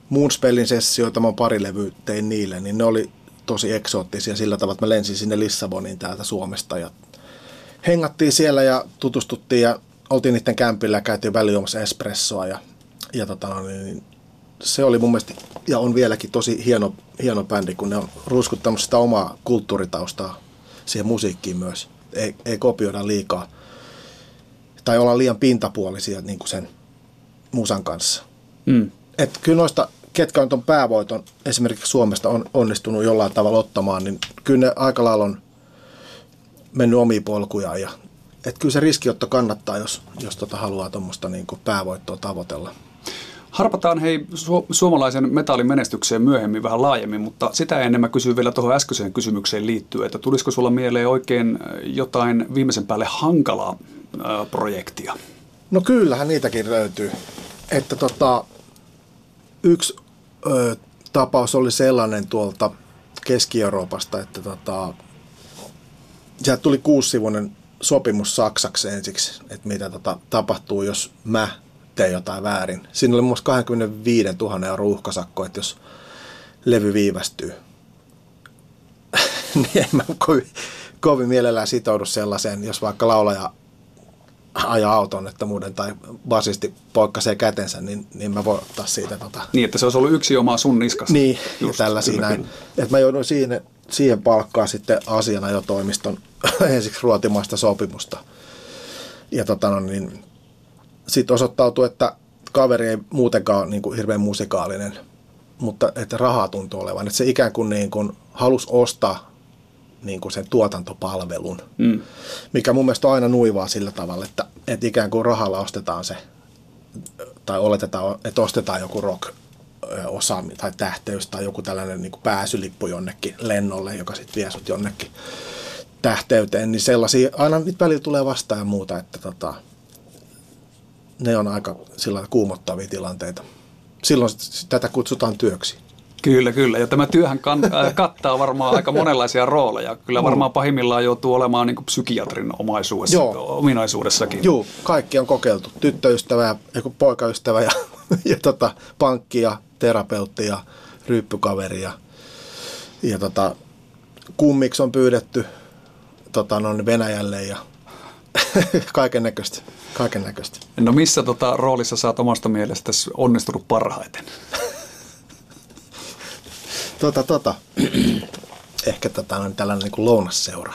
Moonspellin sessioita, mä pari levyä tein niille, niin ne oli tosi eksoottisia sillä tavalla, että mä lensin sinne Lissaboniin täältä Suomesta ja hengattiin siellä ja tutustuttiin ja oltiin niiden kämpillä ja käytiin välijuomassa espressoa ja, ja tota, no, niin, se oli mun mielestä ja on vieläkin tosi hieno, hieno bändi, kun ne on ruiskuttanut sitä omaa kulttuuritaustaa siihen musiikkiin myös. Ei, ei kopioida liikaa tai olla liian pintapuolisia niin kuin sen musan kanssa. Mm. Et kyllä noista, ketkä on tuon päävoiton esimerkiksi Suomesta on onnistunut jollain tavalla ottamaan, niin kyllä ne aika lailla on mennyt omiin polkujaan ja että kyllä se riskiotto kannattaa, jos, jos tota haluaa tuommoista niin päävoittoa tavoitella. Harpataan hei su- suomalaisen metallin menestykseen myöhemmin vähän laajemmin, mutta sitä ennen mä kysyn vielä tuohon äskeiseen kysymykseen liittyen, että tulisiko sulla mieleen oikein jotain viimeisen päälle hankalaa ää, projektia? No kyllähän niitäkin löytyy. Että tota, yksi ö, tapaus oli sellainen tuolta Keski-Euroopasta, että tota, sieltä tuli kuusivuinen sopimus saksaksi ensiksi, että mitä tota, tapahtuu, jos mä teen jotain väärin. Siinä oli muassa 25 000 euro uhkasakko, että jos levy viivästyy. niin en mä kovin, kovin mielellään sitoudu sellaiseen, jos vaikka laulaja ajaa auton, että muuten tai basisti poikkasee kätensä, niin, niin mä voin ottaa siitä. Tota... Niin, että se olisi ollut yksi oma sun niskassa. Niin, Just, tällä siinä. Että mä joudun siihen, siihen palkkaa sitten asiana jo toimiston ensiksi ruotimaista sopimusta. Ja tota no, niin, sitten osoittautui, että kaveri ei muutenkaan ole niin kuin hirveän musikaalinen, mutta että rahaa tuntuu olevan. Että se ikään kuin, niin kuin halusi ostaa niin kuin sen tuotantopalvelun, mm. mikä mun mielestä on aina nuivaa sillä tavalla, että, että ikään kuin rahalla ostetaan se, tai oletetaan, että ostetaan joku rock osaami tai tähteys tai joku tällainen niin kuin pääsylippu jonnekin lennolle, joka sitten vie sut jonnekin tähteyteen, niin sellaisia aina nyt välillä tulee vastaan ja muuta, että tota, ne on aika sillä kuumottavia tilanteita. Silloin tätä kutsutaan työksi. Kyllä, kyllä. Ja tämä työhän kan, äh, kattaa varmaan aika monenlaisia rooleja. Kyllä varmaan pahimmillaan joutuu olemaan niin kuin psykiatrin omaisuudessa, Joo. ominaisuudessakin. Joo, kaikki on kokeiltu. Tyttöystävä ja poikaystävä ja, ja tota, pankki ja terapeutti ja ryyppykaveri ja, ja tota, kummiksi on pyydetty tota, no, Venäjälle ja kaiken näköistä. Kaiken näköistä. No missä tota, roolissa sä oot omasta mielestäsi onnistunut parhaiten? tota, tota. Ehkä tota, on tällainen niin kuin lounasseura.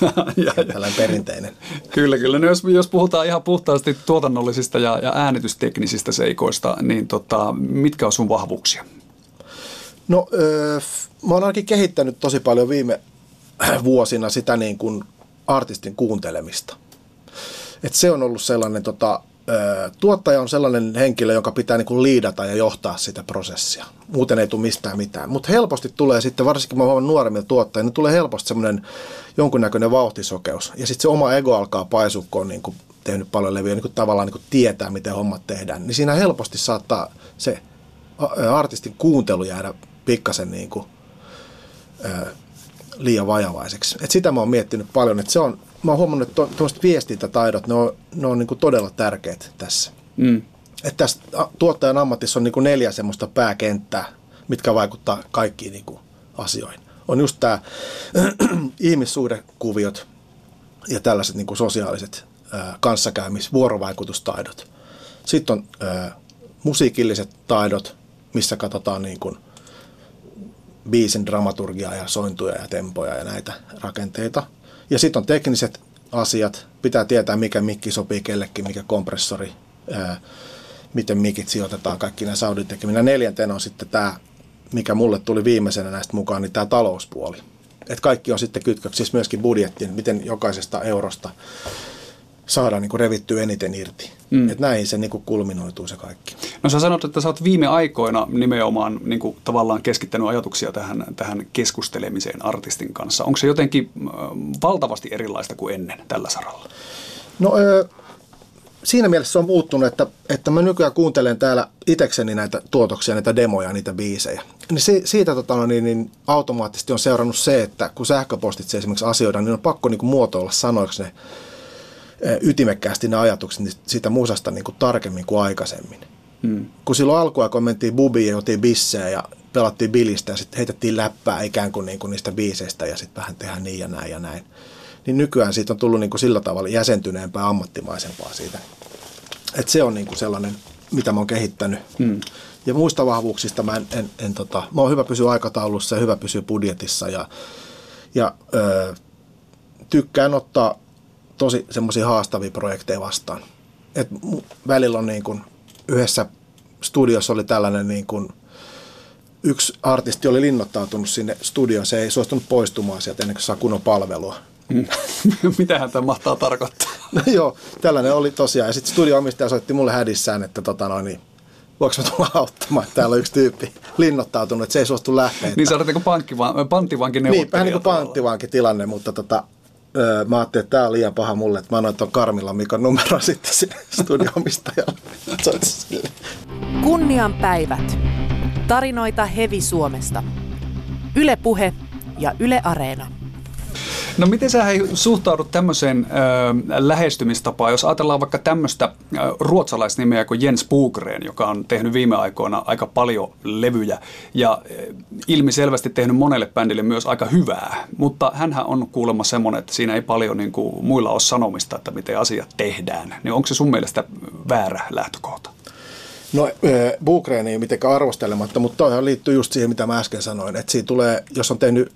ja, tällainen perinteinen. Kyllä, kyllä. No jos, jos puhutaan ihan puhtaasti tuotannollisista ja, ja äänitysteknisistä seikoista, niin tota, mitkä on sun vahvuuksia? No, öö, mä oon ainakin kehittänyt tosi paljon viime vuosina sitä niin kuin artistin kuuntelemista. Et se on ollut sellainen, tota, tuottaja on sellainen henkilö, joka pitää niin kuin liidata ja johtaa sitä prosessia. Muuten ei tule mistään mitään. Mutta helposti tulee sitten, varsinkin mä huomaan nuoremmilla tuottajilla, niin tulee helposti semmoinen jonkunnäköinen vauhtisokeus. Ja sitten se oma ego alkaa paisua, kun on niin kuin tehnyt paljon levyjä, niin kuin tavallaan niin kuin tietää, miten hommat tehdään. Niin siinä helposti saattaa se artistin kuuntelu jäädä pikkasen niin kuin, ö, liian vajavaiseksi. Et sitä mä oon miettinyt paljon, että se on, mä oon huomannut, että tuommoiset viestintätaidot, ne on, ne on niin kuin todella tärkeät tässä. Mm. Että tässä tuottajan ammatissa on niin kuin neljä semmoista pääkenttää, mitkä vaikuttaa kaikkiin niin kuin asioihin. On just tämä ihmissuhdekuviot ja tällaiset niin kuin sosiaaliset ää, kanssakäymis, vuorovaikutustaidot. Sitten on ää, musiikilliset taidot, missä katsotaan niin kuin biisin dramaturgiaa ja sointuja ja tempoja ja näitä rakenteita. Ja sitten on tekniset asiat. Pitää tietää, mikä mikki sopii kellekin, mikä kompressori, ää, miten mikit sijoitetaan, kaikki nämä soundin tekeminen. Neljäntenä on sitten tämä, mikä mulle tuli viimeisenä näistä mukaan, niin tämä talouspuoli. Et kaikki on sitten kytköksissä myöskin budjettiin, miten jokaisesta eurosta saadaan niin kuin revittyä eniten irti. Mm. Että näin se niin kuin kulminoituu se kaikki. No sä sanot, että sä oot viime aikoina nimenomaan niin kuin tavallaan keskittänyt ajatuksia tähän, tähän keskustelemiseen artistin kanssa. Onko se jotenkin äh, valtavasti erilaista kuin ennen tällä saralla? No äh, siinä mielessä se on muuttunut, että, että mä nykyään kuuntelen täällä itekseni näitä tuotoksia, näitä demoja, niitä biisejä. Niin si, siitä tota, niin, niin automaattisesti on seurannut se, että kun sähköpostitse esimerkiksi asioidaan, niin on pakko niin kuin muotoilla sanoiksi ne ytimekkäästi ne ajatukset niin sitä musasta niin kuin tarkemmin kuin aikaisemmin. Hmm. Kun silloin alkuaikoin mentiin bubiin ja otiin bissejä ja pelattiin bilistä ja sitten heitettiin läppää ikään kuin, niin kuin niistä biiseistä ja sitten vähän tehdään niin ja näin ja näin. Niin nykyään siitä on tullut niin kuin sillä tavalla jäsentyneempää, ammattimaisempaa siitä. Et se on niin kuin sellainen, mitä mä oon kehittänyt. Hmm. Ja muista vahvuuksista mä en, en, en tota, mä oon hyvä pysyä aikataulussa ja hyvä pysyä budjetissa ja, ja ö, tykkään ottaa tosi semmoisia haastavia projekteja vastaan. Et välillä on niin kuin, yhdessä studiossa oli tällainen niin kuin, yksi artisti oli linnoittautunut sinne studioon, se ei suostunut poistumaan sieltä ennen kuin saa kunnon palvelua. Mm. Mitähän tämä mahtaa tarkoittaa? No joo, tällainen oli tosiaan. Ja sitten studio-omistaja soitti mulle hädissään, että tota noin, niin, voiko mä tulla auttamaan, että täällä on yksi tyyppi linnoittautunut, että se ei suostu lähteä. Niin sä olet niin panttivankin Niin, vähän niin kuin panttivankin tilanne, mutta tota, öö, mä ajattelin, että tämä on liian paha mulle, että mä annoin tuon Karmilla Mikon numero sitten sinne studio-omistajalle. Kunnian päivät. Tarinoita Hevi Suomesta. Yle Puhe ja Yle Areena. No miten sä hei, suhtaudut tämmöiseen ö, lähestymistapaan, jos ajatellaan vaikka tämmöistä ö, ruotsalaisnimeä kuin Jens Bugren, joka on tehnyt viime aikoina aika paljon levyjä ja ö, ilmiselvästi tehnyt monelle bändille myös aika hyvää, mutta hän on kuulemma semmoinen, että siinä ei paljon niin kuin, muilla ole sanomista, että miten asiat tehdään. Niin onko se sun mielestä väärä lähtökohta? No Bugren ei mitenkään arvostelematta, mutta toihan liittyy just siihen, mitä mä äsken sanoin, että siinä tulee, jos on tehnyt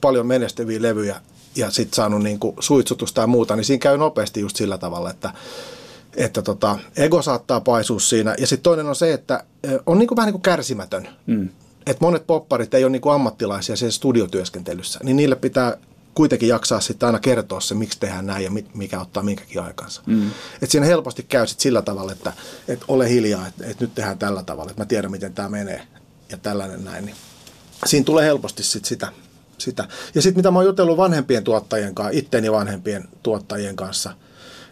paljon menestyviä levyjä, ja sitten saanut niin kuin suitsutusta ja muuta, niin siinä käy nopeasti just sillä tavalla, että, että tota, ego saattaa paisua siinä. Ja sitten toinen on se, että on niin kuin vähän niin kuin kärsimätön. Mm. Että monet popparit ei ole niin kuin ammattilaisia siellä studiotyöskentelyssä, niin niille pitää kuitenkin jaksaa sitten aina kertoa se, miksi tehdään näin ja mikä ottaa minkäkin aikansa. Mm. Et siinä helposti käy sit sillä tavalla, että et ole hiljaa, että et nyt tehdään tällä tavalla, että mä tiedän, miten tämä menee ja tällainen näin. Niin siinä tulee helposti sit sitä sitä. Ja sitten mitä mä oon jutellut vanhempien tuottajien kanssa, itteni vanhempien tuottajien kanssa,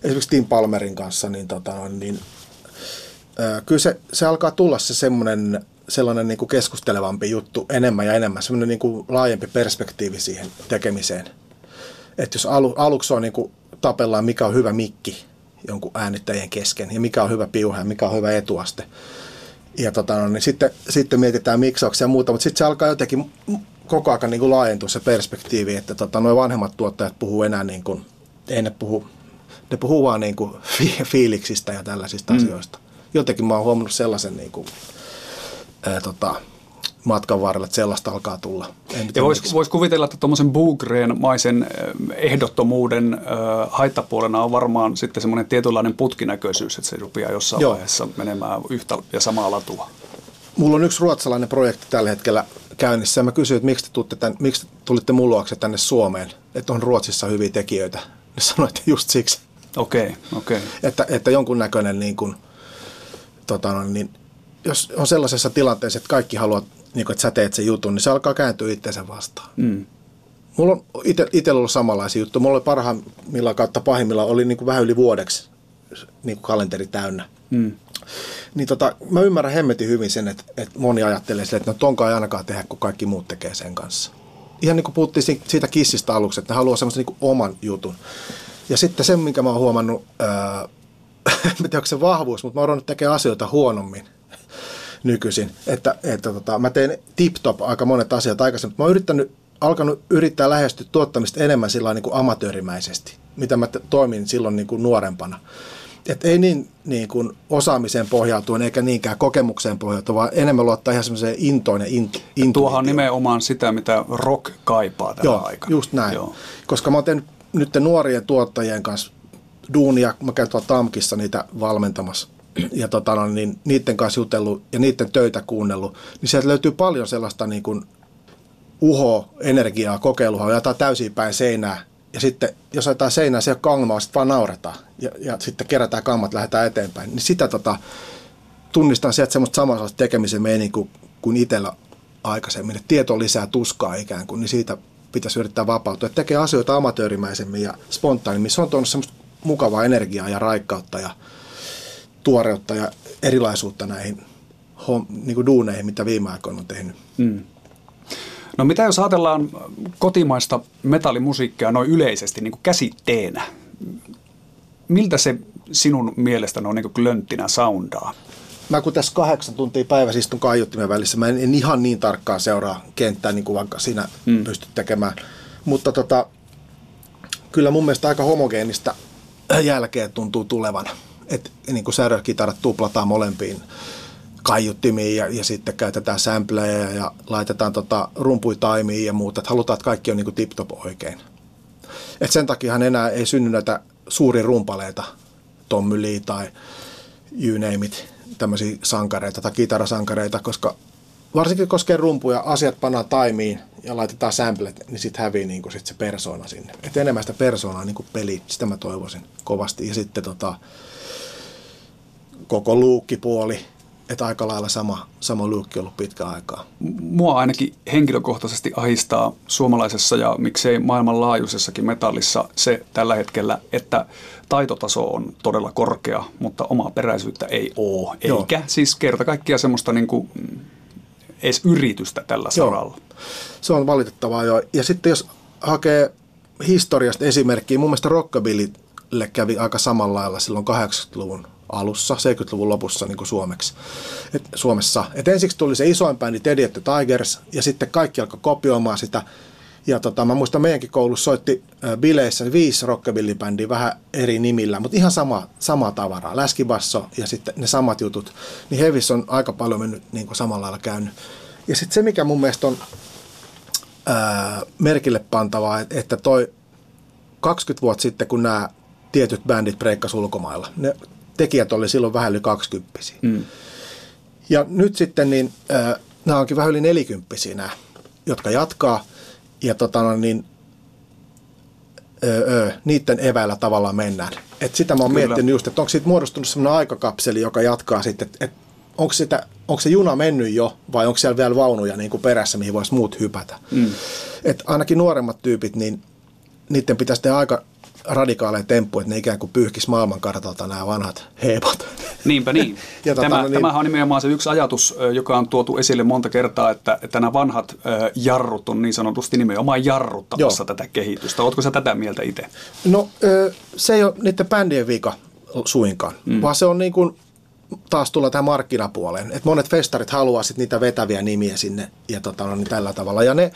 esimerkiksi Tim Palmerin kanssa, niin, tota, niin ää, kyllä se, se alkaa tulla se semmoinen sellainen niin kuin keskustelevampi juttu enemmän ja enemmän, semmoinen niin kuin laajempi perspektiivi siihen tekemiseen. Että jos alu, aluksi on niin kuin tapellaan, mikä on hyvä mikki jonkun äänittäjien kesken ja mikä on hyvä piuha ja mikä on hyvä etuaste. Ja tota, no, niin sitten, sitten mietitään miksauksia ja muuta, mutta sitten se alkaa jotenkin koko ajan niin kuin laajentua se perspektiivi, että tota, nuo vanhemmat tuottajat puhuu enää niin kuin, ei ne puhu, ne puhuu vaan niin kuin fiiliksistä ja tällaisista mm. asioista. Jotenkin mä oon huomannut sellaisen niin kuin, ää, tota, matkan varrella, että sellaista alkaa tulla. Ja voisi vois kuvitella, että tuommoisen Boogreen-maisen ehdottomuuden äh, haittapuolena on varmaan sitten semmoinen tietynlainen putkinäköisyys, että se rupeaa jossain Joo. vaiheessa menemään yhtä ja samaa latua. Mulla on yksi ruotsalainen projekti tällä hetkellä käynnissä ja mä kysyin, että miksi te, tulitte tämän, miksi te tulitte mun luokse tänne Suomeen, että on Ruotsissa hyviä tekijöitä. Ne sanoivat, että just siksi. Okei, okay, okei. Okay. Että, että jonkunnäköinen niin kuin, tota, no, niin, jos on sellaisessa tilanteessa, että kaikki haluaa, niin kuin, että sä teet sen jutun, niin se alkaa kääntyä itseensä vastaan. Mm. Mulla on itsellä ollut samanlaisia juttuja. Mulla oli parhaimmillaan kautta pahimmillaan oli niin kuin vähän yli vuodeksi niin kuin kalenteri täynnä. Mm. Niin tota, mä ymmärrän hemmetin hyvin sen, että, että moni ajattelee sille, että no tonkaan ei ainakaan tehdä, kun kaikki muut tekee sen kanssa. Ihan niin kuin puhuttiin siitä kissistä aluksi, että ne haluaa semmoisen niin oman jutun. Ja sitten se, minkä mä oon huomannut, ää, en tiedä onko se vahvuus, mutta mä oon tekemään asioita huonommin nykyisin. Että, että tota, mä teen tip-top aika monet asiat aikaisemmin. Mä oon yrittänyt, alkanut yrittää lähestyä tuottamista enemmän sillä niin kuin amatöörimäisesti, mitä mä toimin silloin niin kuin nuorempana. Et ei niin, niin kuin osaamiseen pohjautuen eikä niinkään kokemukseen pohjautuen, vaan enemmän luottaa ihan semmoiseen intoon ja int, Tuohan on nimenomaan sitä, mitä rock kaipaa tällä Joo, aikana. just näin. Joo. Koska mä oon tehnyt nyt nuorien tuottajien kanssa duunia, mä käyn tuolla Tamkissa niitä valmentamassa ja tota, no, niin niiden kanssa jutellut ja niiden töitä kuunnellut, niin sieltä löytyy paljon sellaista niin kuin uho, energiaa, kokeilua, jotain täysin päin seinää. Ja sitten, jos jotain seinää, se ei ole kangmaa, sitten vaan nauretaan. Ja, ja sitten kerätään kammat, lähdetään eteenpäin. Niin sitä tota, tunnistan sieltä semmoista samanlaista tekemisen meininkiä kuin, kuin itsellä aikaisemmin. Että tieto lisää tuskaa ikään kuin, niin siitä pitäisi yrittää vapautua. Että tekee asioita amatöörimäisemmin ja spontaanimmin. Se on tuonut semmoista mukavaa energiaa ja raikkautta ja tuoreutta ja erilaisuutta näihin niin kuin duuneihin, mitä viime aikoina on tehnyt. Mm. No mitä jos ajatellaan kotimaista metallimusiikkia noin yleisesti niin kuin käsitteenä? Miltä se sinun mielestä on niin klönttinä soundaa? Mä kun tässä kahdeksan tuntia päivässä istun kaiuttimen välissä, mä en, en ihan niin tarkkaan seuraa kenttää, niin kuin vaikka sinä mm. pystyt tekemään. Mutta tota, kyllä mun mielestä aika homogeenista jälkeä tuntuu tulevan. Että niin kuin säädökitarat tuplataan molempiin kaiuttimiin ja, ja sitten käytetään sampleja ja laitetaan tota rumpuitaimiin ja muuta. Että halutaan, että kaikki on niin tip-top oikein. Et sen takiahan enää ei synny näitä suuria rumpaleita, Tommy Lee tai you name it, tämmöisiä sankareita tai kitarasankareita, koska varsinkin koskee rumpuja, asiat pannaan taimiin ja laitetaan samplet, niin sitten hävii niin sit se persona sinne. Et enemmän sitä persoonaa niin peli, sitä mä toivoisin kovasti. Ja sitten tota, koko luukkipuoli, että aika lailla sama, sama luukki ollut pitkä aikaa. Mua ainakin henkilökohtaisesti ahistaa suomalaisessa ja miksei maailmanlaajuisessakin metallissa se tällä hetkellä, että taitotaso on todella korkea, mutta omaa peräisyyttä ei ole. Eikä Joo. siis kerta kaikkiaan semmoista niin kuin, edes yritystä tällä Joo. saralla. Se on valitettavaa jo. Ja sitten jos hakee historiasta esimerkkiä, mun mielestä Rockabillylle kävi aika samalla lailla silloin 80-luvun alussa, 70-luvun lopussa niin kuin suomeksi, et, Suomessa. Et ensiksi tuli se isoin bändi Teddy the Tigers, ja sitten kaikki alkoi kopioimaan sitä. Ja tota, mä muistan meidänkin koulussa soitti bileissä viisi rockabilly-bändiä vähän eri nimillä, mutta ihan sama, sama tavaraa. Läskibasso ja sitten ne samat jutut. Niin Hevis on aika paljon mennyt niin kuin samalla lailla käynyt. Ja sitten se, mikä mun mielestä on ää, merkille pantavaa, että toi 20 vuotta sitten, kun nämä tietyt bändit breikkasivat ulkomailla, ne tekijät oli silloin vähän yli 20 mm. Ja nyt sitten niin, äh, nämä onkin vähän yli 40 nämä, jotka jatkaa. Ja tota, no, niin, öö, öö, niiden eväillä tavallaan mennään. Et sitä mä oon Kyllä. miettinyt just, että onko siitä muodostunut sellainen aikakapseli, joka jatkaa sitten, että et onko, sitä, onko se juna mennyt jo vai onko siellä vielä vaunuja niin kuin perässä, mihin voisi muut hypätä. Mm. Et ainakin nuoremmat tyypit, niin niiden pitäisi tehdä aika radikaaleja temppu, että ne ikään kuin pyyhkisi maailmankartalta nämä vanhat heepat. Niinpä niin. ja tota, Tämä, no niin. Tämähän on nimenomaan se yksi ajatus, joka on tuotu esille monta kertaa, että, että nämä vanhat jarrut on niin sanotusti nimenomaan jarruttamassa Joo. tätä kehitystä. Oletko sä tätä mieltä itse? No se ei ole niiden bändien vika suinkaan, mm. vaan se on niin kuin taas tulla tähän markkinapuoleen. että monet festarit haluaa sit niitä vetäviä nimiä sinne ja tota, no, niin tällä tavalla. Ja ne,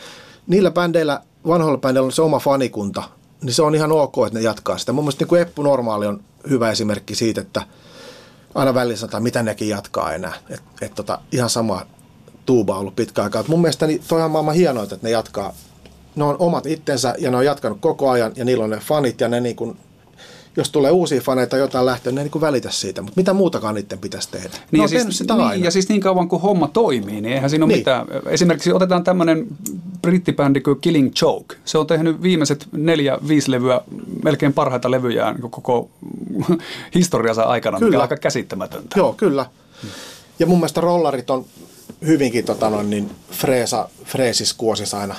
niillä bändeillä, vanhoilla bändeillä on se oma fanikunta, niin se on ihan ok, että ne jatkaa sitä. Mun mielestä niin kuin Eppu Normaali on hyvä esimerkki siitä, että aina välillä sanotaan, mitä nekin jatkaa enää. Et, et tota, ihan sama tuuba ollut pitkä aikaa. Mun mielestä niin toi on maailman hienoa, että ne jatkaa. Ne on omat itsensä ja ne on jatkanut koko ajan ja niillä on ne fanit ja ne niin kuin jos tulee uusia faneita jotain lähtöä, ne ei niin välitä siitä. Mutta mitä muutakaan niiden pitäisi tehdä? Niin, ja siis, sitä niin, ja siis niin kauan kuin homma toimii, niin eihän siinä ole niin. mitään. Esimerkiksi otetaan tämmöinen brittibändi kuin Killing Joke. Se on tehnyt viimeiset neljä, viisi levyä, melkein parhaita levyjä niin koko historiansa aikana, kyllä. mikä on aika käsittämätöntä. Joo, kyllä. Ja mun mielestä rollarit on hyvinkin tota noin, niin freesa, freesis kuosis aina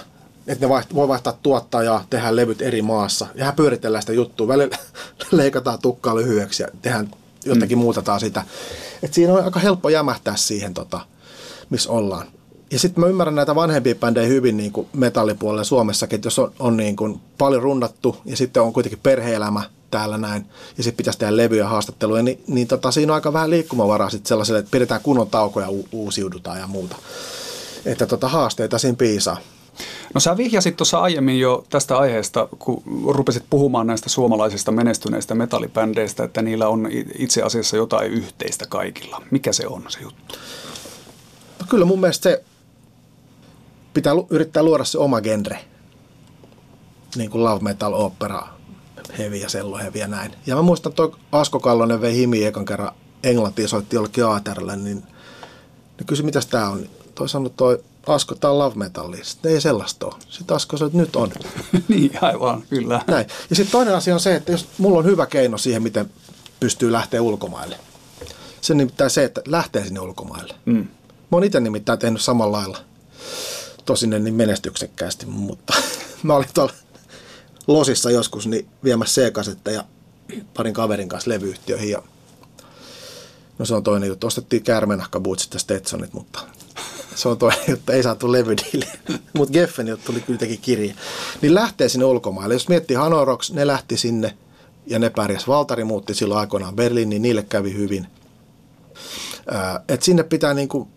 että ne vaiht- voi vaihtaa tuottajaa, tehdä levyt eri maassa. Ja hän pyöritellään sitä juttua. Välillä leikataan tukkaa lyhyeksi ja tehdään jotenkin mm. muutetaan sitä. Et siinä on aika helppo jämähtää siihen, tota, missä ollaan. Ja sitten mä ymmärrän näitä vanhempia bändejä hyvin niin kuin metallipuolella Suomessakin, että jos on, on niin kuin paljon rundattu ja sitten on kuitenkin perheelämä täällä näin, ja sitten pitäisi tehdä levyjä ja haastatteluja, niin, niin tota, siinä on aika vähän liikkumavaraa sitten sellaiselle, että pidetään kunnon taukoja, u- uusiudutaan ja muuta. Että tota, haasteita siinä piisaa. No sä vihjasit tuossa aiemmin jo tästä aiheesta, kun rupesit puhumaan näistä suomalaisista menestyneistä metallibändeistä, että niillä on itse asiassa jotain yhteistä kaikilla. Mikä se on se juttu? No kyllä mun mielestä se pitää yrittää luoda se oma genre. Niin kuin love metal, opera, heavy ja sello heavy ja näin. Ja mä muistan, että Asko Kallonen vei Himi ekan kerran Englantiin, soitti jollekin aaterille, niin ne kysyi, mitä tämä on. Toi sanoi toi Asko, tämä on love metalli. Sitten ei sellaista ole. Sitten Asko sanoi, että nyt on. niin, aivan, kyllä. Näin. Ja sitten toinen asia on se, että jos mulla on hyvä keino siihen, miten pystyy lähteä ulkomaille. Se nimittäin se, että lähtee sinne ulkomaille. Mm. Mä oon itse nimittäin tehnyt samalla lailla. Tosin niin menestyksekkäästi, mutta mä olin tuolla Losissa joskus niin viemässä C-kasetta ja parin kaverin kanssa levyyhtiöihin ja No se on toinen juttu. Ostettiin käärmenahkabuutsit ja Stetsonit, mutta se on toinen juttu, ei saatu levydiili. Mutta Geffen tuli kuitenkin kirja. Niin lähtee sinne ulkomaille. Jos miettii Hanoroks, ne lähti sinne ja ne pärjäs. Valtari muutti silloin aikoinaan Berliin, niin niille kävi hyvin. että sinne pitää niinku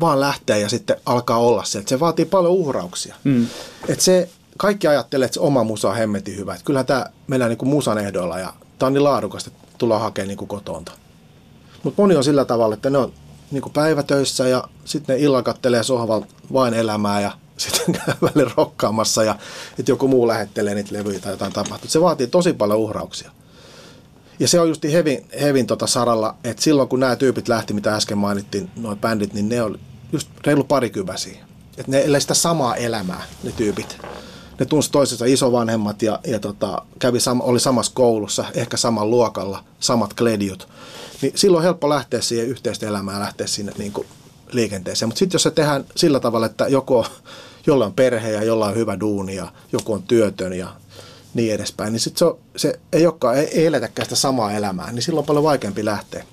vaan lähteä ja sitten alkaa olla se. Että se vaatii paljon uhrauksia. Mm. Että se, kaikki ajattelee, että se oma musa on hemmetin hyvä. Että kyllähän tämä meillä niinku musan ehdoilla ja tämä on niin laadukasta, että tullaan hakemaan niinku kotoonta. Mutta moni on sillä tavalla, että ne on niin kuin päivätöissä ja sitten ne illalla kattelee sohvalla vain elämää ja sitten käy välillä rokkaamassa ja että joku muu lähettelee niitä levyjä tai jotain tapahtuu. Se vaatii tosi paljon uhrauksia. Ja se on just hevin, hevin tota saralla, että silloin kun nämä tyypit lähti, mitä äsken mainittiin, noin bändit, niin ne oli just reilu parikymäisiä. Että ne elää sitä samaa elämää, ne tyypit. Ne tunsi toisensa isovanhemmat ja, ja tota, kävi sama, oli samassa koulussa, ehkä saman luokalla, samat kledjut. Niin silloin on helppo lähteä siihen yhteistä elämään lähteä sinne niin kuin liikenteeseen. Mutta sitten jos se tehdään sillä tavalla, että joko jolla on perhe ja jolla on hyvä duuni ja joku on työtön ja niin edespäin, niin sitten se, se ei olekaan, ei, ei eletäkään sitä samaa elämää, niin silloin on paljon vaikeampi lähteä.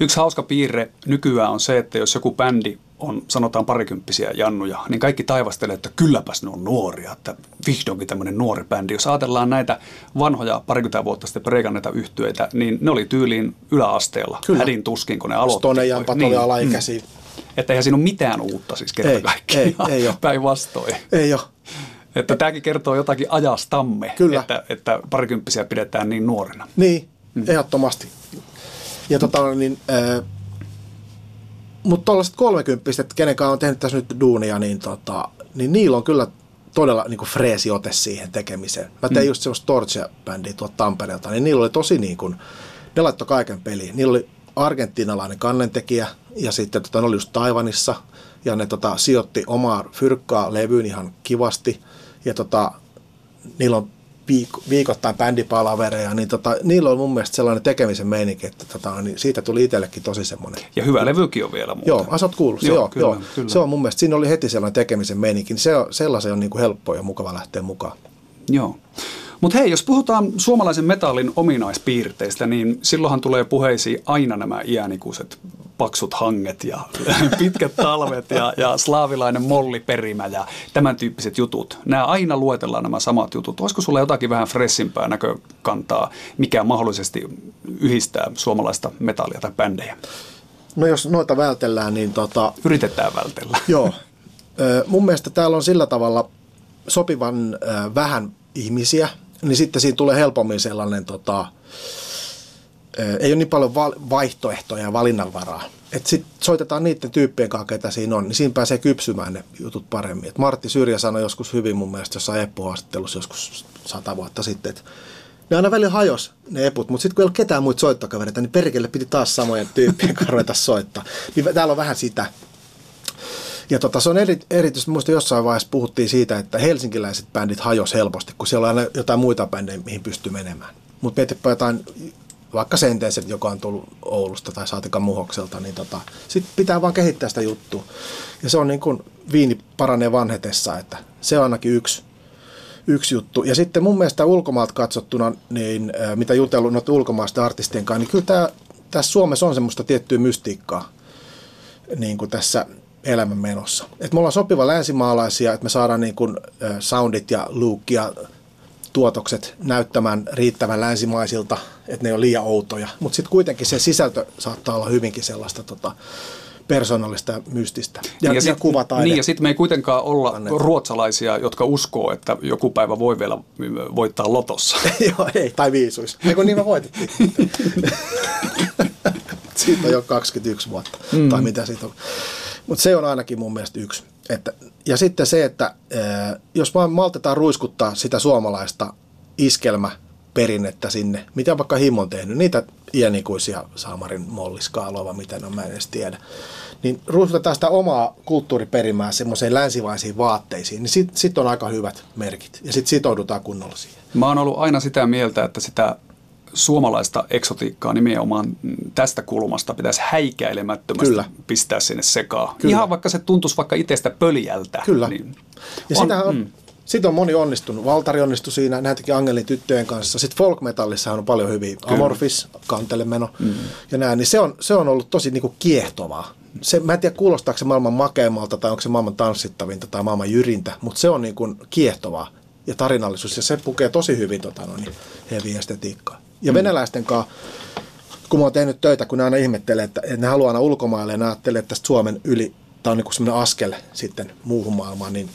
Yksi hauska piirre nykyään on se, että jos joku bändi on sanotaan parikymppisiä jannuja, niin kaikki taivastelee, että kylläpäs ne on nuoria, että vihdoinkin tämmöinen nuori bändi. Jos ajatellaan näitä vanhoja parikymmentä vuotta sitten preikanneita yhtyeitä, niin ne oli tyyliin yläasteella Kyllä. hädin tuskin, kun ne aloitti. Stone ja niin, alaikäisiä. Mm. Että eihän siinä ole mitään uutta siis kerta kaikkiaan. Ei, ei ole. Päinvastoin. Ei ole. Että tämäkin kertoo jotakin ajastamme, Kyllä. Että, että parikymppisiä pidetään niin nuorena. Niin, mm. ehdottomasti. Ja tota, niin, äh, mutta tuollaiset kolmekymppiset, kenen on tehnyt tässä nyt duunia, niin, tota, niin niillä on kyllä todella niin freesi ote siihen tekemiseen. Mä tein mm. just semmoista Torche-bändiä tuolta Tampereelta, niin niillä oli tosi niin kuin, ne laittoi kaiken peliin. Niillä oli argentinalainen kannentekijä ja sitten tota, ne oli just Taivanissa ja ne tota, sijoitti omaa fyrkkaa levyyn ihan kivasti ja tota, niillä on viik- viikoittain bändipalavereja, niin tota, niillä on mun mielestä sellainen tekemisen meininki, että tota, niin siitä tuli itsellekin tosi semmoinen. Ja hyvä levykin on vielä muuten. Joo, asat kuullut. Joo, joo, kyllä, joo. Kyllä. Se on mun mielestä, siinä oli heti sellainen tekemisen meininki, niin se on, sellaisen on niin kuin helppo ja mukava lähteä mukaan. Joo. Mutta hei, jos puhutaan suomalaisen metallin ominaispiirteistä, niin silloinhan tulee puheisiin aina nämä iänikuiset paksut hanget ja pitkät talvet ja, ja slaavilainen molliperimä ja tämän tyyppiset jutut. Nämä aina luetellaan nämä samat jutut. Olisiko sulla jotakin vähän fressimpää näkökantaa, mikä mahdollisesti yhdistää suomalaista metallia tai bändejä? No jos noita vältellään, niin tota... Yritetään vältellä. Joo. Mun mielestä täällä on sillä tavalla sopivan vähän ihmisiä, niin sitten siinä tulee helpommin sellainen tota, ei ole niin paljon vaihtoehtoja ja valinnanvaraa. Että sitten soitetaan niiden tyyppien kanssa, ketä siinä on, niin siinä pääsee kypsymään ne jutut paremmin. Et Martti Syrjä sanoi joskus hyvin mun mielestä jossain Eppu-haastattelussa joskus sata vuotta sitten, että ne aina välillä hajos ne eput, mutta sitten kun ei ollut ketään muita soittokavereita, niin perkele piti taas samojen tyyppien kanssa ruveta soittaa. Niin täällä on vähän sitä. Ja tota, se on eri, erityisesti, muista jossain vaiheessa puhuttiin siitä, että helsinkiläiset bändit hajos helposti, kun siellä on aina jotain muita bändejä, mihin pystyy menemään. Mutta mietipä jotain vaikka Sentenset, joka on tullut Oulusta tai Saatikan Muhokselta, niin tota, sitten pitää vaan kehittää sitä juttua. Ja se on niin kuin viini paranee vanhetessa, että se on ainakin yksi, yksi juttu. Ja sitten mun mielestä ulkomaalta katsottuna, niin mitä jutellut noiden ulkomaisten artistien kanssa, niin kyllä tämä, tässä Suomessa on semmoista tiettyä mystiikkaa niin kuin tässä elämän menossa. Et me ollaan sopiva länsimaalaisia, että me saadaan niin kuin, soundit ja look ja tuotokset näyttämään riittävän länsimaisilta, että ne on liian outoja. Mutta sitten kuitenkin se sisältö saattaa olla hyvinkin sellaista tota, persoonallista ja mystistä. Ja, niin ja, sit, kuvataide. Niin ja sitten me ei kuitenkaan olla Annet. ruotsalaisia, jotka uskoo, että joku päivä voi vielä voittaa lotossa. Joo, ei, tai viisuis. Eikö niin me voitettiin? siitä on jo 21 vuotta, mm. tai mitä siitä on. Mutta se on ainakin mun mielestä yksi. Että, ja sitten se, että jos vaan maltetaan ruiskuttaa sitä suomalaista iskelmäperinnettä sinne, mitä vaikka Him on tehnyt, niitä iänikuisia Saamarin molliskaalova, mitä on, mä en edes tiedä, niin ruiskutetaan sitä omaa kulttuuriperimää semmoiseen länsivaisiin vaatteisiin, niin sitten sit on aika hyvät merkit ja sitten sitoudutaan kunnolla siihen. Mä oon ollut aina sitä mieltä, että sitä suomalaista eksotiikkaa nimenomaan tästä kulmasta pitäisi häikäilemättömästi Kyllä. pistää sinne sekaan. Kyllä. Ihan vaikka se tuntuisi vaikka itsestä pöljältä. Kyllä. Niin ja on, sitä on, mm. Siitä on moni onnistunut. Valtari onnistui siinä, näitäkin Angelin tyttöjen kanssa. Sitten folkmetallissa on paljon hyviä. Kyllä. Amorphis, kantelemeno mm. ja näin. Niin se on, se on ollut tosi niin kuin kiehtovaa. Se, mä en tiedä, kuulostaako se maailman makeammalta tai onko se maailman tanssittavinta tai maailman jyrintä, mutta se on niin kuin kiehtovaa ja tarinallisuus. Ja se pukee tosi hyvin tota, no niin, heavy estetiikkaa. Ja mm. venäläisten kanssa, kun mä oon tehnyt töitä, kun ne aina ihmettelee, että, että ne haluaa aina ulkomaille ja ne ajattelee, että tästä Suomen yli, tämä on niin semmoinen askel sitten muuhun maailmaan, niin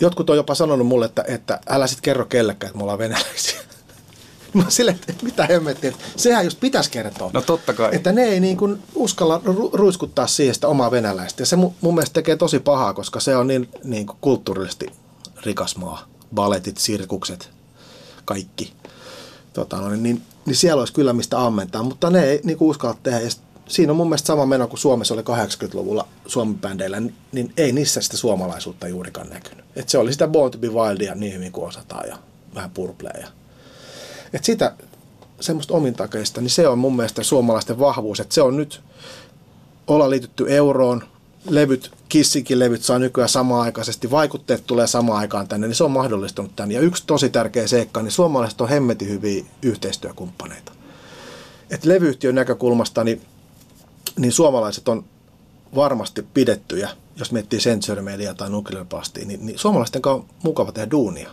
jotkut on jopa sanonut mulle, että, että älä sitten kerro kellekään, että me ollaan venäläisiä. Mä sille, että mitä hemmettiä, että sehän just pitäisi kertoa. No totta kai. Että ne ei niin kuin uskalla ru- ruiskuttaa siihen sitä omaa venäläistä. Ja se mun, mun mielestä tekee tosi pahaa, koska se on niin, niin kuin kulttuurisesti rikas maa. Baletit, sirkukset, kaikki tota, niin, niin, niin siellä olisi kyllä mistä ammentaa, mutta ne ei niin uskalla tehdä. Ja siinä on mun mielestä sama meno kuin Suomessa oli 80-luvulla Suomi-bändeillä, niin, niin ei niissä sitä suomalaisuutta juurikaan näkynyt. Et se oli sitä Born to be Wildia niin hyvin kuin osataan ja vähän purpleja. Et sitä semmoista omintakeista, niin se on mun mielestä suomalaisten vahvuus, että se on nyt, olla liitytty euroon, levyt, Kissinkin levyt saa nykyään samaaikaisesti, vaikutteet tulee samaan aikaan tänne, niin se on mahdollistunut tänne. Ja yksi tosi tärkeä seikka, niin suomalaiset on hemmetin hyviä yhteistyökumppaneita. Et levyyhtiön näkökulmasta, niin, niin suomalaiset on varmasti pidettyjä, jos miettii Century Media tai Nuclear niin, niin suomalaisten kanssa on mukava tehdä duunia.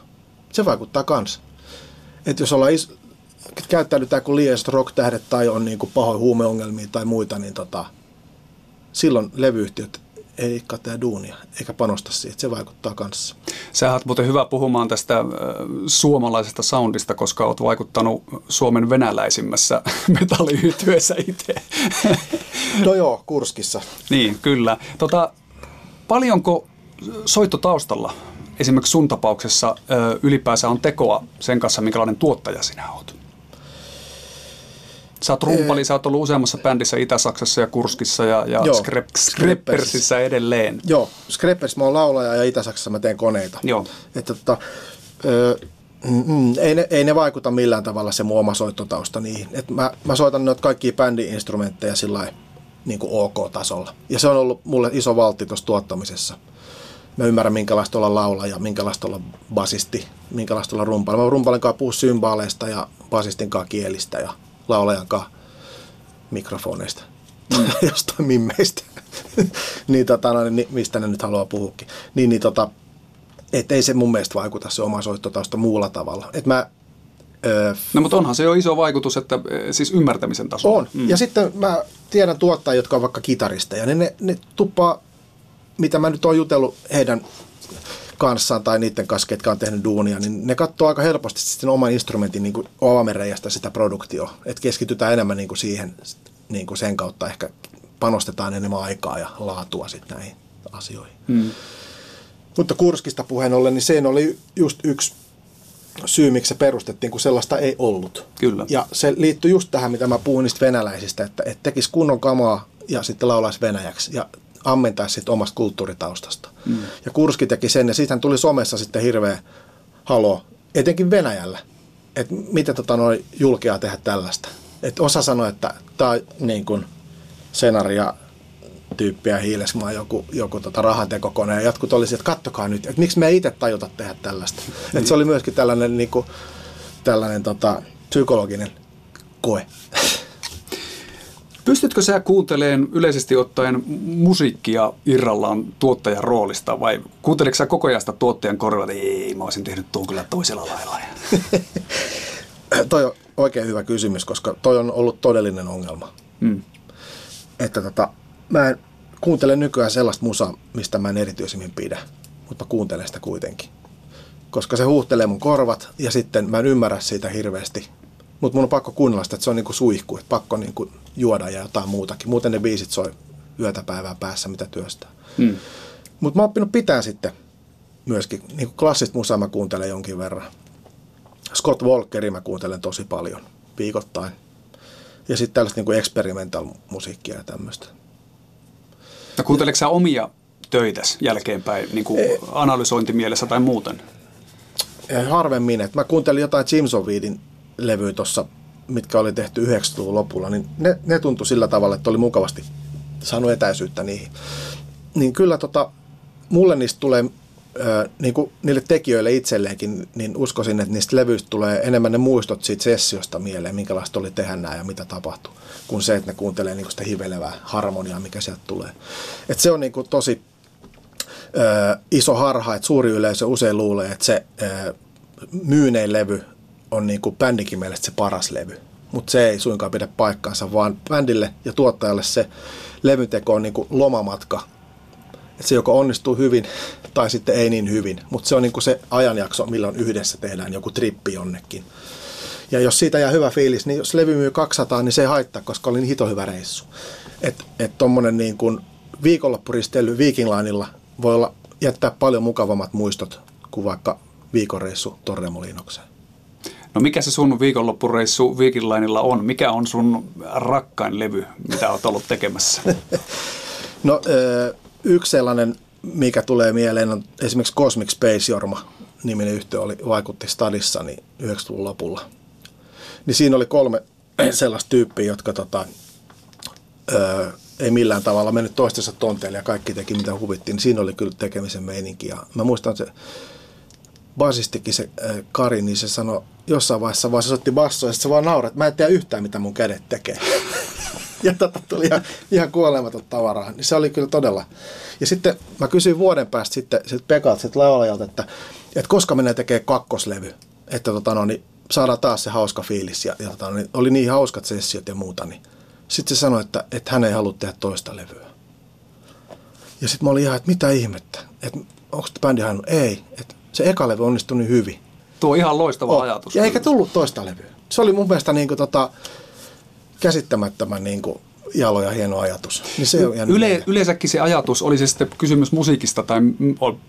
Se vaikuttaa kans. Että jos ollaan is- käyttäydytään kuin liian rock-tähdet tai on niin kuin pahoin huumeongelmia tai muita, niin tota, silloin levyyhtiöt ei katsoa duunia eikä panosta siihen. Se vaikuttaa kanssa. Sä oot muuten hyvä puhumaan tästä suomalaisesta soundista, koska oot vaikuttanut Suomen venäläisimmässä metalliyhtyössä itse. no joo, Kurskissa. niin, kyllä. Tota, paljonko soitto taustalla esimerkiksi sun tapauksessa ylipäänsä on tekoa sen kanssa, minkälainen tuottaja sinä oot? Sä oot rumpali, sä oot ollut useammassa bändissä Itä-Saksassa ja Kurskissa ja, ja Joo, Skrep, Skreppersissä edelleen. Joo, Skreppers mä oon laulaja ja Itä-Saksassa mä teen koneita. Joo. Että tota, ö, mm, ei, ne, ei ne vaikuta millään tavalla se mun oma soittotausta niihin. Et mä, mä soitan noita kaikkia bändi-instrumentteja sillä niin kuin OK-tasolla. Ja se on ollut mulle iso valtti tuossa tuottamisessa. Mä ymmärrän, minkälaista olla laulaja, minkälaista olla basisti, minkälaista olla rumpali. Mä rumpalin kanssa puhua symbaaleista ja basistin kanssa kielistä ja laulajan kanssa mikrofoneista mm. jostain mimmeistä, niin, tota, no, niin, mistä ne nyt haluaa puhukin. Niin, niin tota, et ei se mun mielestä vaikuta se oma soittotausta muulla tavalla. Et mä, öö, no mutta onhan se jo iso vaikutus, että siis ymmärtämisen taso. On. Mm. Ja sitten mä tiedän tuottajia, jotka on vaikka kitaristeja, niin ne, ne tuppaa, mitä mä nyt oon jutellut heidän kanssaan tai niiden kanssa, ketkä on tehnyt duunia, niin ne katsoo aika helposti sitten oman instrumentin niin avamereijästä sitä produktioa. Että keskitytään enemmän niin kuin siihen niin kuin sen kautta ehkä panostetaan enemmän aikaa ja laatua sitten näihin asioihin. Hmm. Mutta Kurskista puheen ollen, niin se oli just yksi syy, miksi se perustettiin, kun sellaista ei ollut. Kyllä. Ja se liittyy just tähän, mitä mä puhun niistä venäläisistä, että, että tekisi kunnon kamaa ja sitten laulaisi venäjäksi ja ammentaisi sitten omasta kulttuuritaustasta. Mm. Ja Kurski teki sen ja siitähän tuli somessa sitten hirveä halo, etenkin Venäjällä, että miten tota noin julkea tehdä tällaista. Et osa sanoi, että tämä on niin kuin senaria tyyppiä hiilesmaa joku, joku tota rahantekokone ja jotkut olisi, että kattokaa nyt, että miksi me ei itse tajuta tehdä tällaista. Mm. Et se oli myöskin tällainen, niin kuin, tällainen tota, psykologinen koe. Pystytkö sä kuuntelemaan yleisesti ottaen musiikkia irrallaan tuottajan roolista vai kuunteliko sä koko ajan sitä tuottajan korvalla, että ei, mä olisin tehnyt tuon kyllä toisella lailla? toi on oikein hyvä kysymys, koska toi on ollut todellinen ongelma. Mm. Että tota, mä en kuuntele nykyään sellaista musaa, mistä mä en erityisemmin pidä, mutta mä kuuntelen sitä kuitenkin. Koska se huuhtelee mun korvat ja sitten mä en ymmärrä siitä hirveästi. Mutta mun on pakko kuunnella sitä, että se on niinku suihku, että pakko niinku juoda ja jotain muutakin. Muuten ne biisit soi yötä päivää päässä, mitä työstää. Hmm. Mutta mä oon oppinut pitää sitten myöskin, niin kuin klassista musaa mä kuuntelen jonkin verran. Scott Walkeri mä kuuntelen tosi paljon viikoittain. Ja sitten tällaista niin experimental musiikkia ja tämmöistä. No kuunteleeko sä omia töitäs jälkeenpäin niin kuin e- analysointimielessä tai muuten? Harvemmin. Että mä kuuntelin jotain Jim Sovidin levyä tuossa, mitkä oli tehty 90-luvun lopulla, niin ne, ne tuntui sillä tavalla, että oli mukavasti saanut etäisyyttä niihin. Niin kyllä tota, mulle niistä tulee niin kuin niille tekijöille itselleenkin, niin uskoisin, että niistä levyistä tulee enemmän ne muistot siitä sessiosta mieleen, minkälaista oli tehdä nämä ja mitä tapahtui, kuin se, että ne kuuntelee niin sitä hivelevää harmoniaa, mikä sieltä tulee. Et se on niin kuin tosi ö, iso harha, että suuri yleisö usein luulee, että se ö, myynein levy on niin kuin bändikin mielestä se paras levy. Mutta se ei suinkaan pidä paikkaansa, vaan bändille ja tuottajalle se levyteko on niin kuin lomamatka että se joko onnistuu hyvin tai sitten ei niin hyvin. Mutta se on niin kuin se ajanjakso, milloin yhdessä tehdään joku trippi jonnekin. Ja jos siitä jää hyvä fiilis, niin jos levy myy 200, niin se ei haittaa, koska oli niin hito hyvä reissu. Että et tuommoinen niin kuin viikonloppuristely Viking Lineilla voi olla, jättää paljon mukavammat muistot kuin vaikka viikonreissu Torremolinokseen. No mikä se sun viikonloppureissu Viking Lineilla on? Mikä on sun rakkain levy, mitä oot ollut tekemässä? no yksi sellainen, mikä tulee mieleen, on esimerkiksi Cosmic Space Jorma niminen yhtiö oli, vaikutti Stadissa niin 90-luvun lopulla. Niin siinä oli kolme sellaista tyyppiä, jotka tota, öö, ei millään tavalla mennyt toistensa tonteille ja kaikki teki mitä huvittiin. Niin siinä oli kyllä tekemisen meininki. Ja mä muistan se basistikin se Kari, niin se sanoi jossain vaiheessa vaan se otti bassoa ja se vaan naurat, että mä en tiedä yhtään mitä mun kädet tekee. ja tota tuli ihan, ihan kuolematon tavaraa. Niin se oli kyllä todella. Ja sitten mä kysyin vuoden päästä sitten, sitten Pekalta, sitten laulajalta, että, että koska menee tekemään kakkoslevy, että tota, no, niin saadaan taas se hauska fiilis. Ja, ja tota, no, niin oli niin hauskat sessiot ja muuta. Niin. Sitten se sanoi, että, että hän ei halua tehdä toista levyä. Ja sitten mä olin ihan, että mitä ihmettä, että onko bändi halunnut? Ei, että se eka levy onnistui niin hyvin. Tuo on ihan loistava oh. ajatus. Ja eikä tullut toista levyä. Se oli mun mielestä niin kuin, tota, käsittämättömän niin kuin jalo ja hieno ajatus. Niin se on Yle, yleensäkin se ajatus, oli se sitten kysymys musiikista tai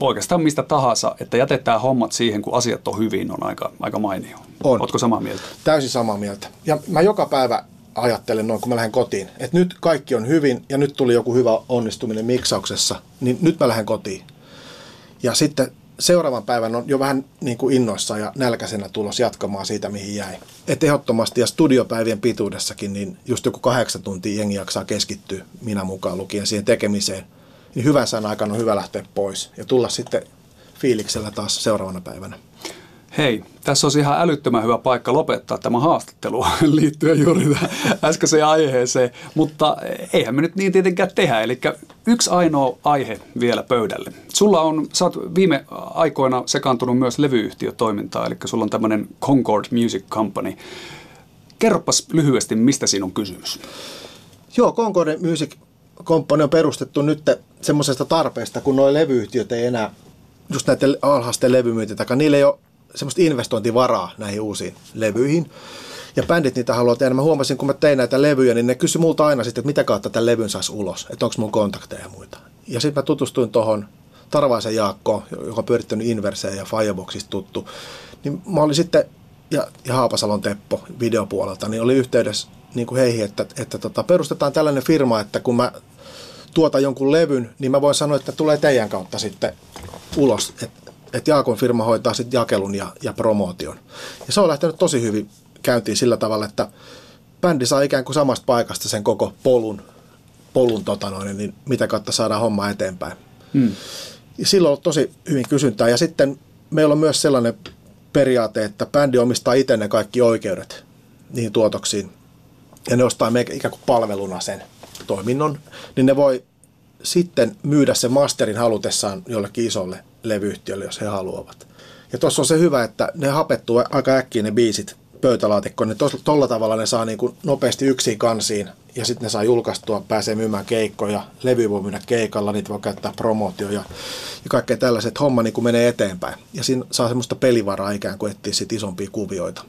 oikeastaan mistä tahansa, että jätetään hommat siihen, kun asiat on hyvin, on aika, aika mainio. On. Oletko samaa mieltä? Täysin samaa mieltä. Ja mä joka päivä ajattelen noin, kun mä lähden kotiin, että nyt kaikki on hyvin ja nyt tuli joku hyvä onnistuminen miksauksessa, niin nyt mä lähden kotiin. Ja sitten seuraavan päivän on jo vähän niin kuin innoissa ja nälkäisenä tulos jatkamaan siitä, mihin jäi. Et ehdottomasti ja studiopäivien pituudessakin, niin just joku kahdeksan tuntia jengi jaksaa keskittyä, minä mukaan lukien siihen tekemiseen. Niin hyvän sään aikana on hyvä lähteä pois ja tulla sitten fiiliksellä taas seuraavana päivänä. Hei, tässä olisi ihan älyttömän hyvä paikka lopettaa tämä haastattelu liittyen juuri äskeiseen aiheeseen, mutta eihän me nyt niin tietenkään tehdä. Eli yksi ainoa aihe vielä pöydälle. Sulla on, sä oot viime aikoina sekaantunut myös levyyhtiötoimintaan, eli sulla on tämmöinen Concord Music Company. Kerropas lyhyesti, mistä siinä on kysymys. Joo, Concord Music Company on perustettu nyt semmoisesta tarpeesta, kun nuo levyyhtiöt ei enää just näiden alhaisten levymyynti, takaa niillä ei ole semmoista investointivaraa näihin uusiin levyihin. Ja bändit niitä haluaa tehdä. Mä huomasin, kun mä tein näitä levyjä, niin ne kysyi multa aina sitten, että mitä kautta tämän levyn saisi ulos, että onko mun kontakteja ja muita. Ja sitten mä tutustuin tuohon Tarvaisen Jaakko, joka on pyörittänyt Inverseen ja Fireboxista tuttu. Niin mä olin sitten, ja, ja Haapasalon Teppo videopuolelta, niin oli yhteydessä niin kuin heihin, että, että tota, perustetaan tällainen firma, että kun mä tuota jonkun levyn, niin mä voin sanoa, että tulee teidän kautta sitten ulos. Että et Jaakon firma hoitaa sitten jakelun ja, ja promootion. Ja se on lähtenyt tosi hyvin käyntiin sillä tavalla, että bändi saa ikään kuin samasta paikasta sen koko polun, polun tota noin, niin mitä kautta saadaan homma eteenpäin. Hmm. Ja silloin on tosi hyvin kysyntää. Ja sitten meillä on myös sellainen periaate, että bändi omistaa itse ne kaikki oikeudet niihin tuotoksiin. Ja ne ostaa meikä ikään kuin palveluna sen toiminnon. Niin ne voi sitten myydä sen masterin halutessaan jollekin isolle levyyhtiölle, jos he haluavat. Ja tuossa on se hyvä, että ne hapettuu aika äkkiä ne biisit pöytälaatikkoon, niin tuolla tavalla ne saa niin kuin nopeasti yksin kansiin ja sitten ne saa julkaistua, pääsee myymään keikkoja, levy voi myydä keikalla, niitä voi käyttää promootio ja, ja kaikkea tällaiset. Homma niin kuin menee eteenpäin ja siinä saa semmoista pelivaraa ikään kuin etsiä sit isompia kuvioita.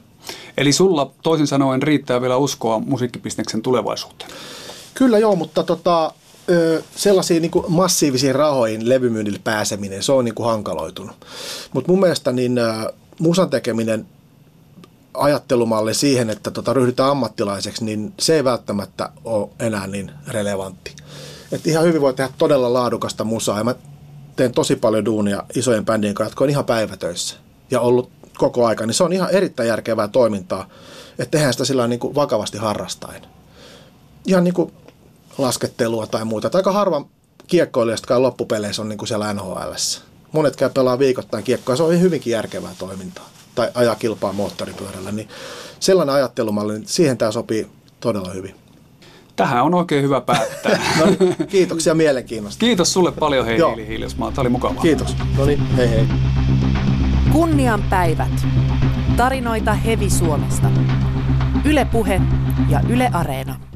Eli sulla toisin sanoen riittää vielä uskoa musiikkibisneksen tulevaisuuteen? Kyllä joo, mutta tota, sellaisiin niin massiivisiin rahoihin levymyynnille pääseminen, se on niin kuin hankaloitunut. Mutta mun mielestä niin musan tekeminen ajattelumalli siihen, että tota, ryhdytään ammattilaiseksi, niin se ei välttämättä ole enää niin relevantti. Et ihan hyvin voi tehdä todella laadukasta musaa ja mä teen tosi paljon duunia isojen bändien kanssa, jotka on ihan päivätöissä ja ollut koko aika, niin se on ihan erittäin järkevää toimintaa, että tehdään sitä sillä niin kuin vakavasti harrastaen. Ihan niin kuin laskettelua tai muuta. Aika harva kiekkoilijasta loppupeleissä on niin kuin siellä nhl Monet käy pelaa viikoittain kiekkoa, se on hyvinkin järkevää toimintaa. Tai ajaa kilpaa moottoripyörällä. Niin sellainen ajattelumalli, niin siihen tämä sopii todella hyvin. Tähän on oikein hyvä päättää. no, niin, kiitoksia mielenkiinnosta. Kiitos sulle paljon, hei Hiili Hiilismaa. Tämä oli mukavaa. Kiitos. No niin, hei hei. Kunnian päivät. Tarinoita Hevi Suomesta. Yle Puhe ja Yle Areena.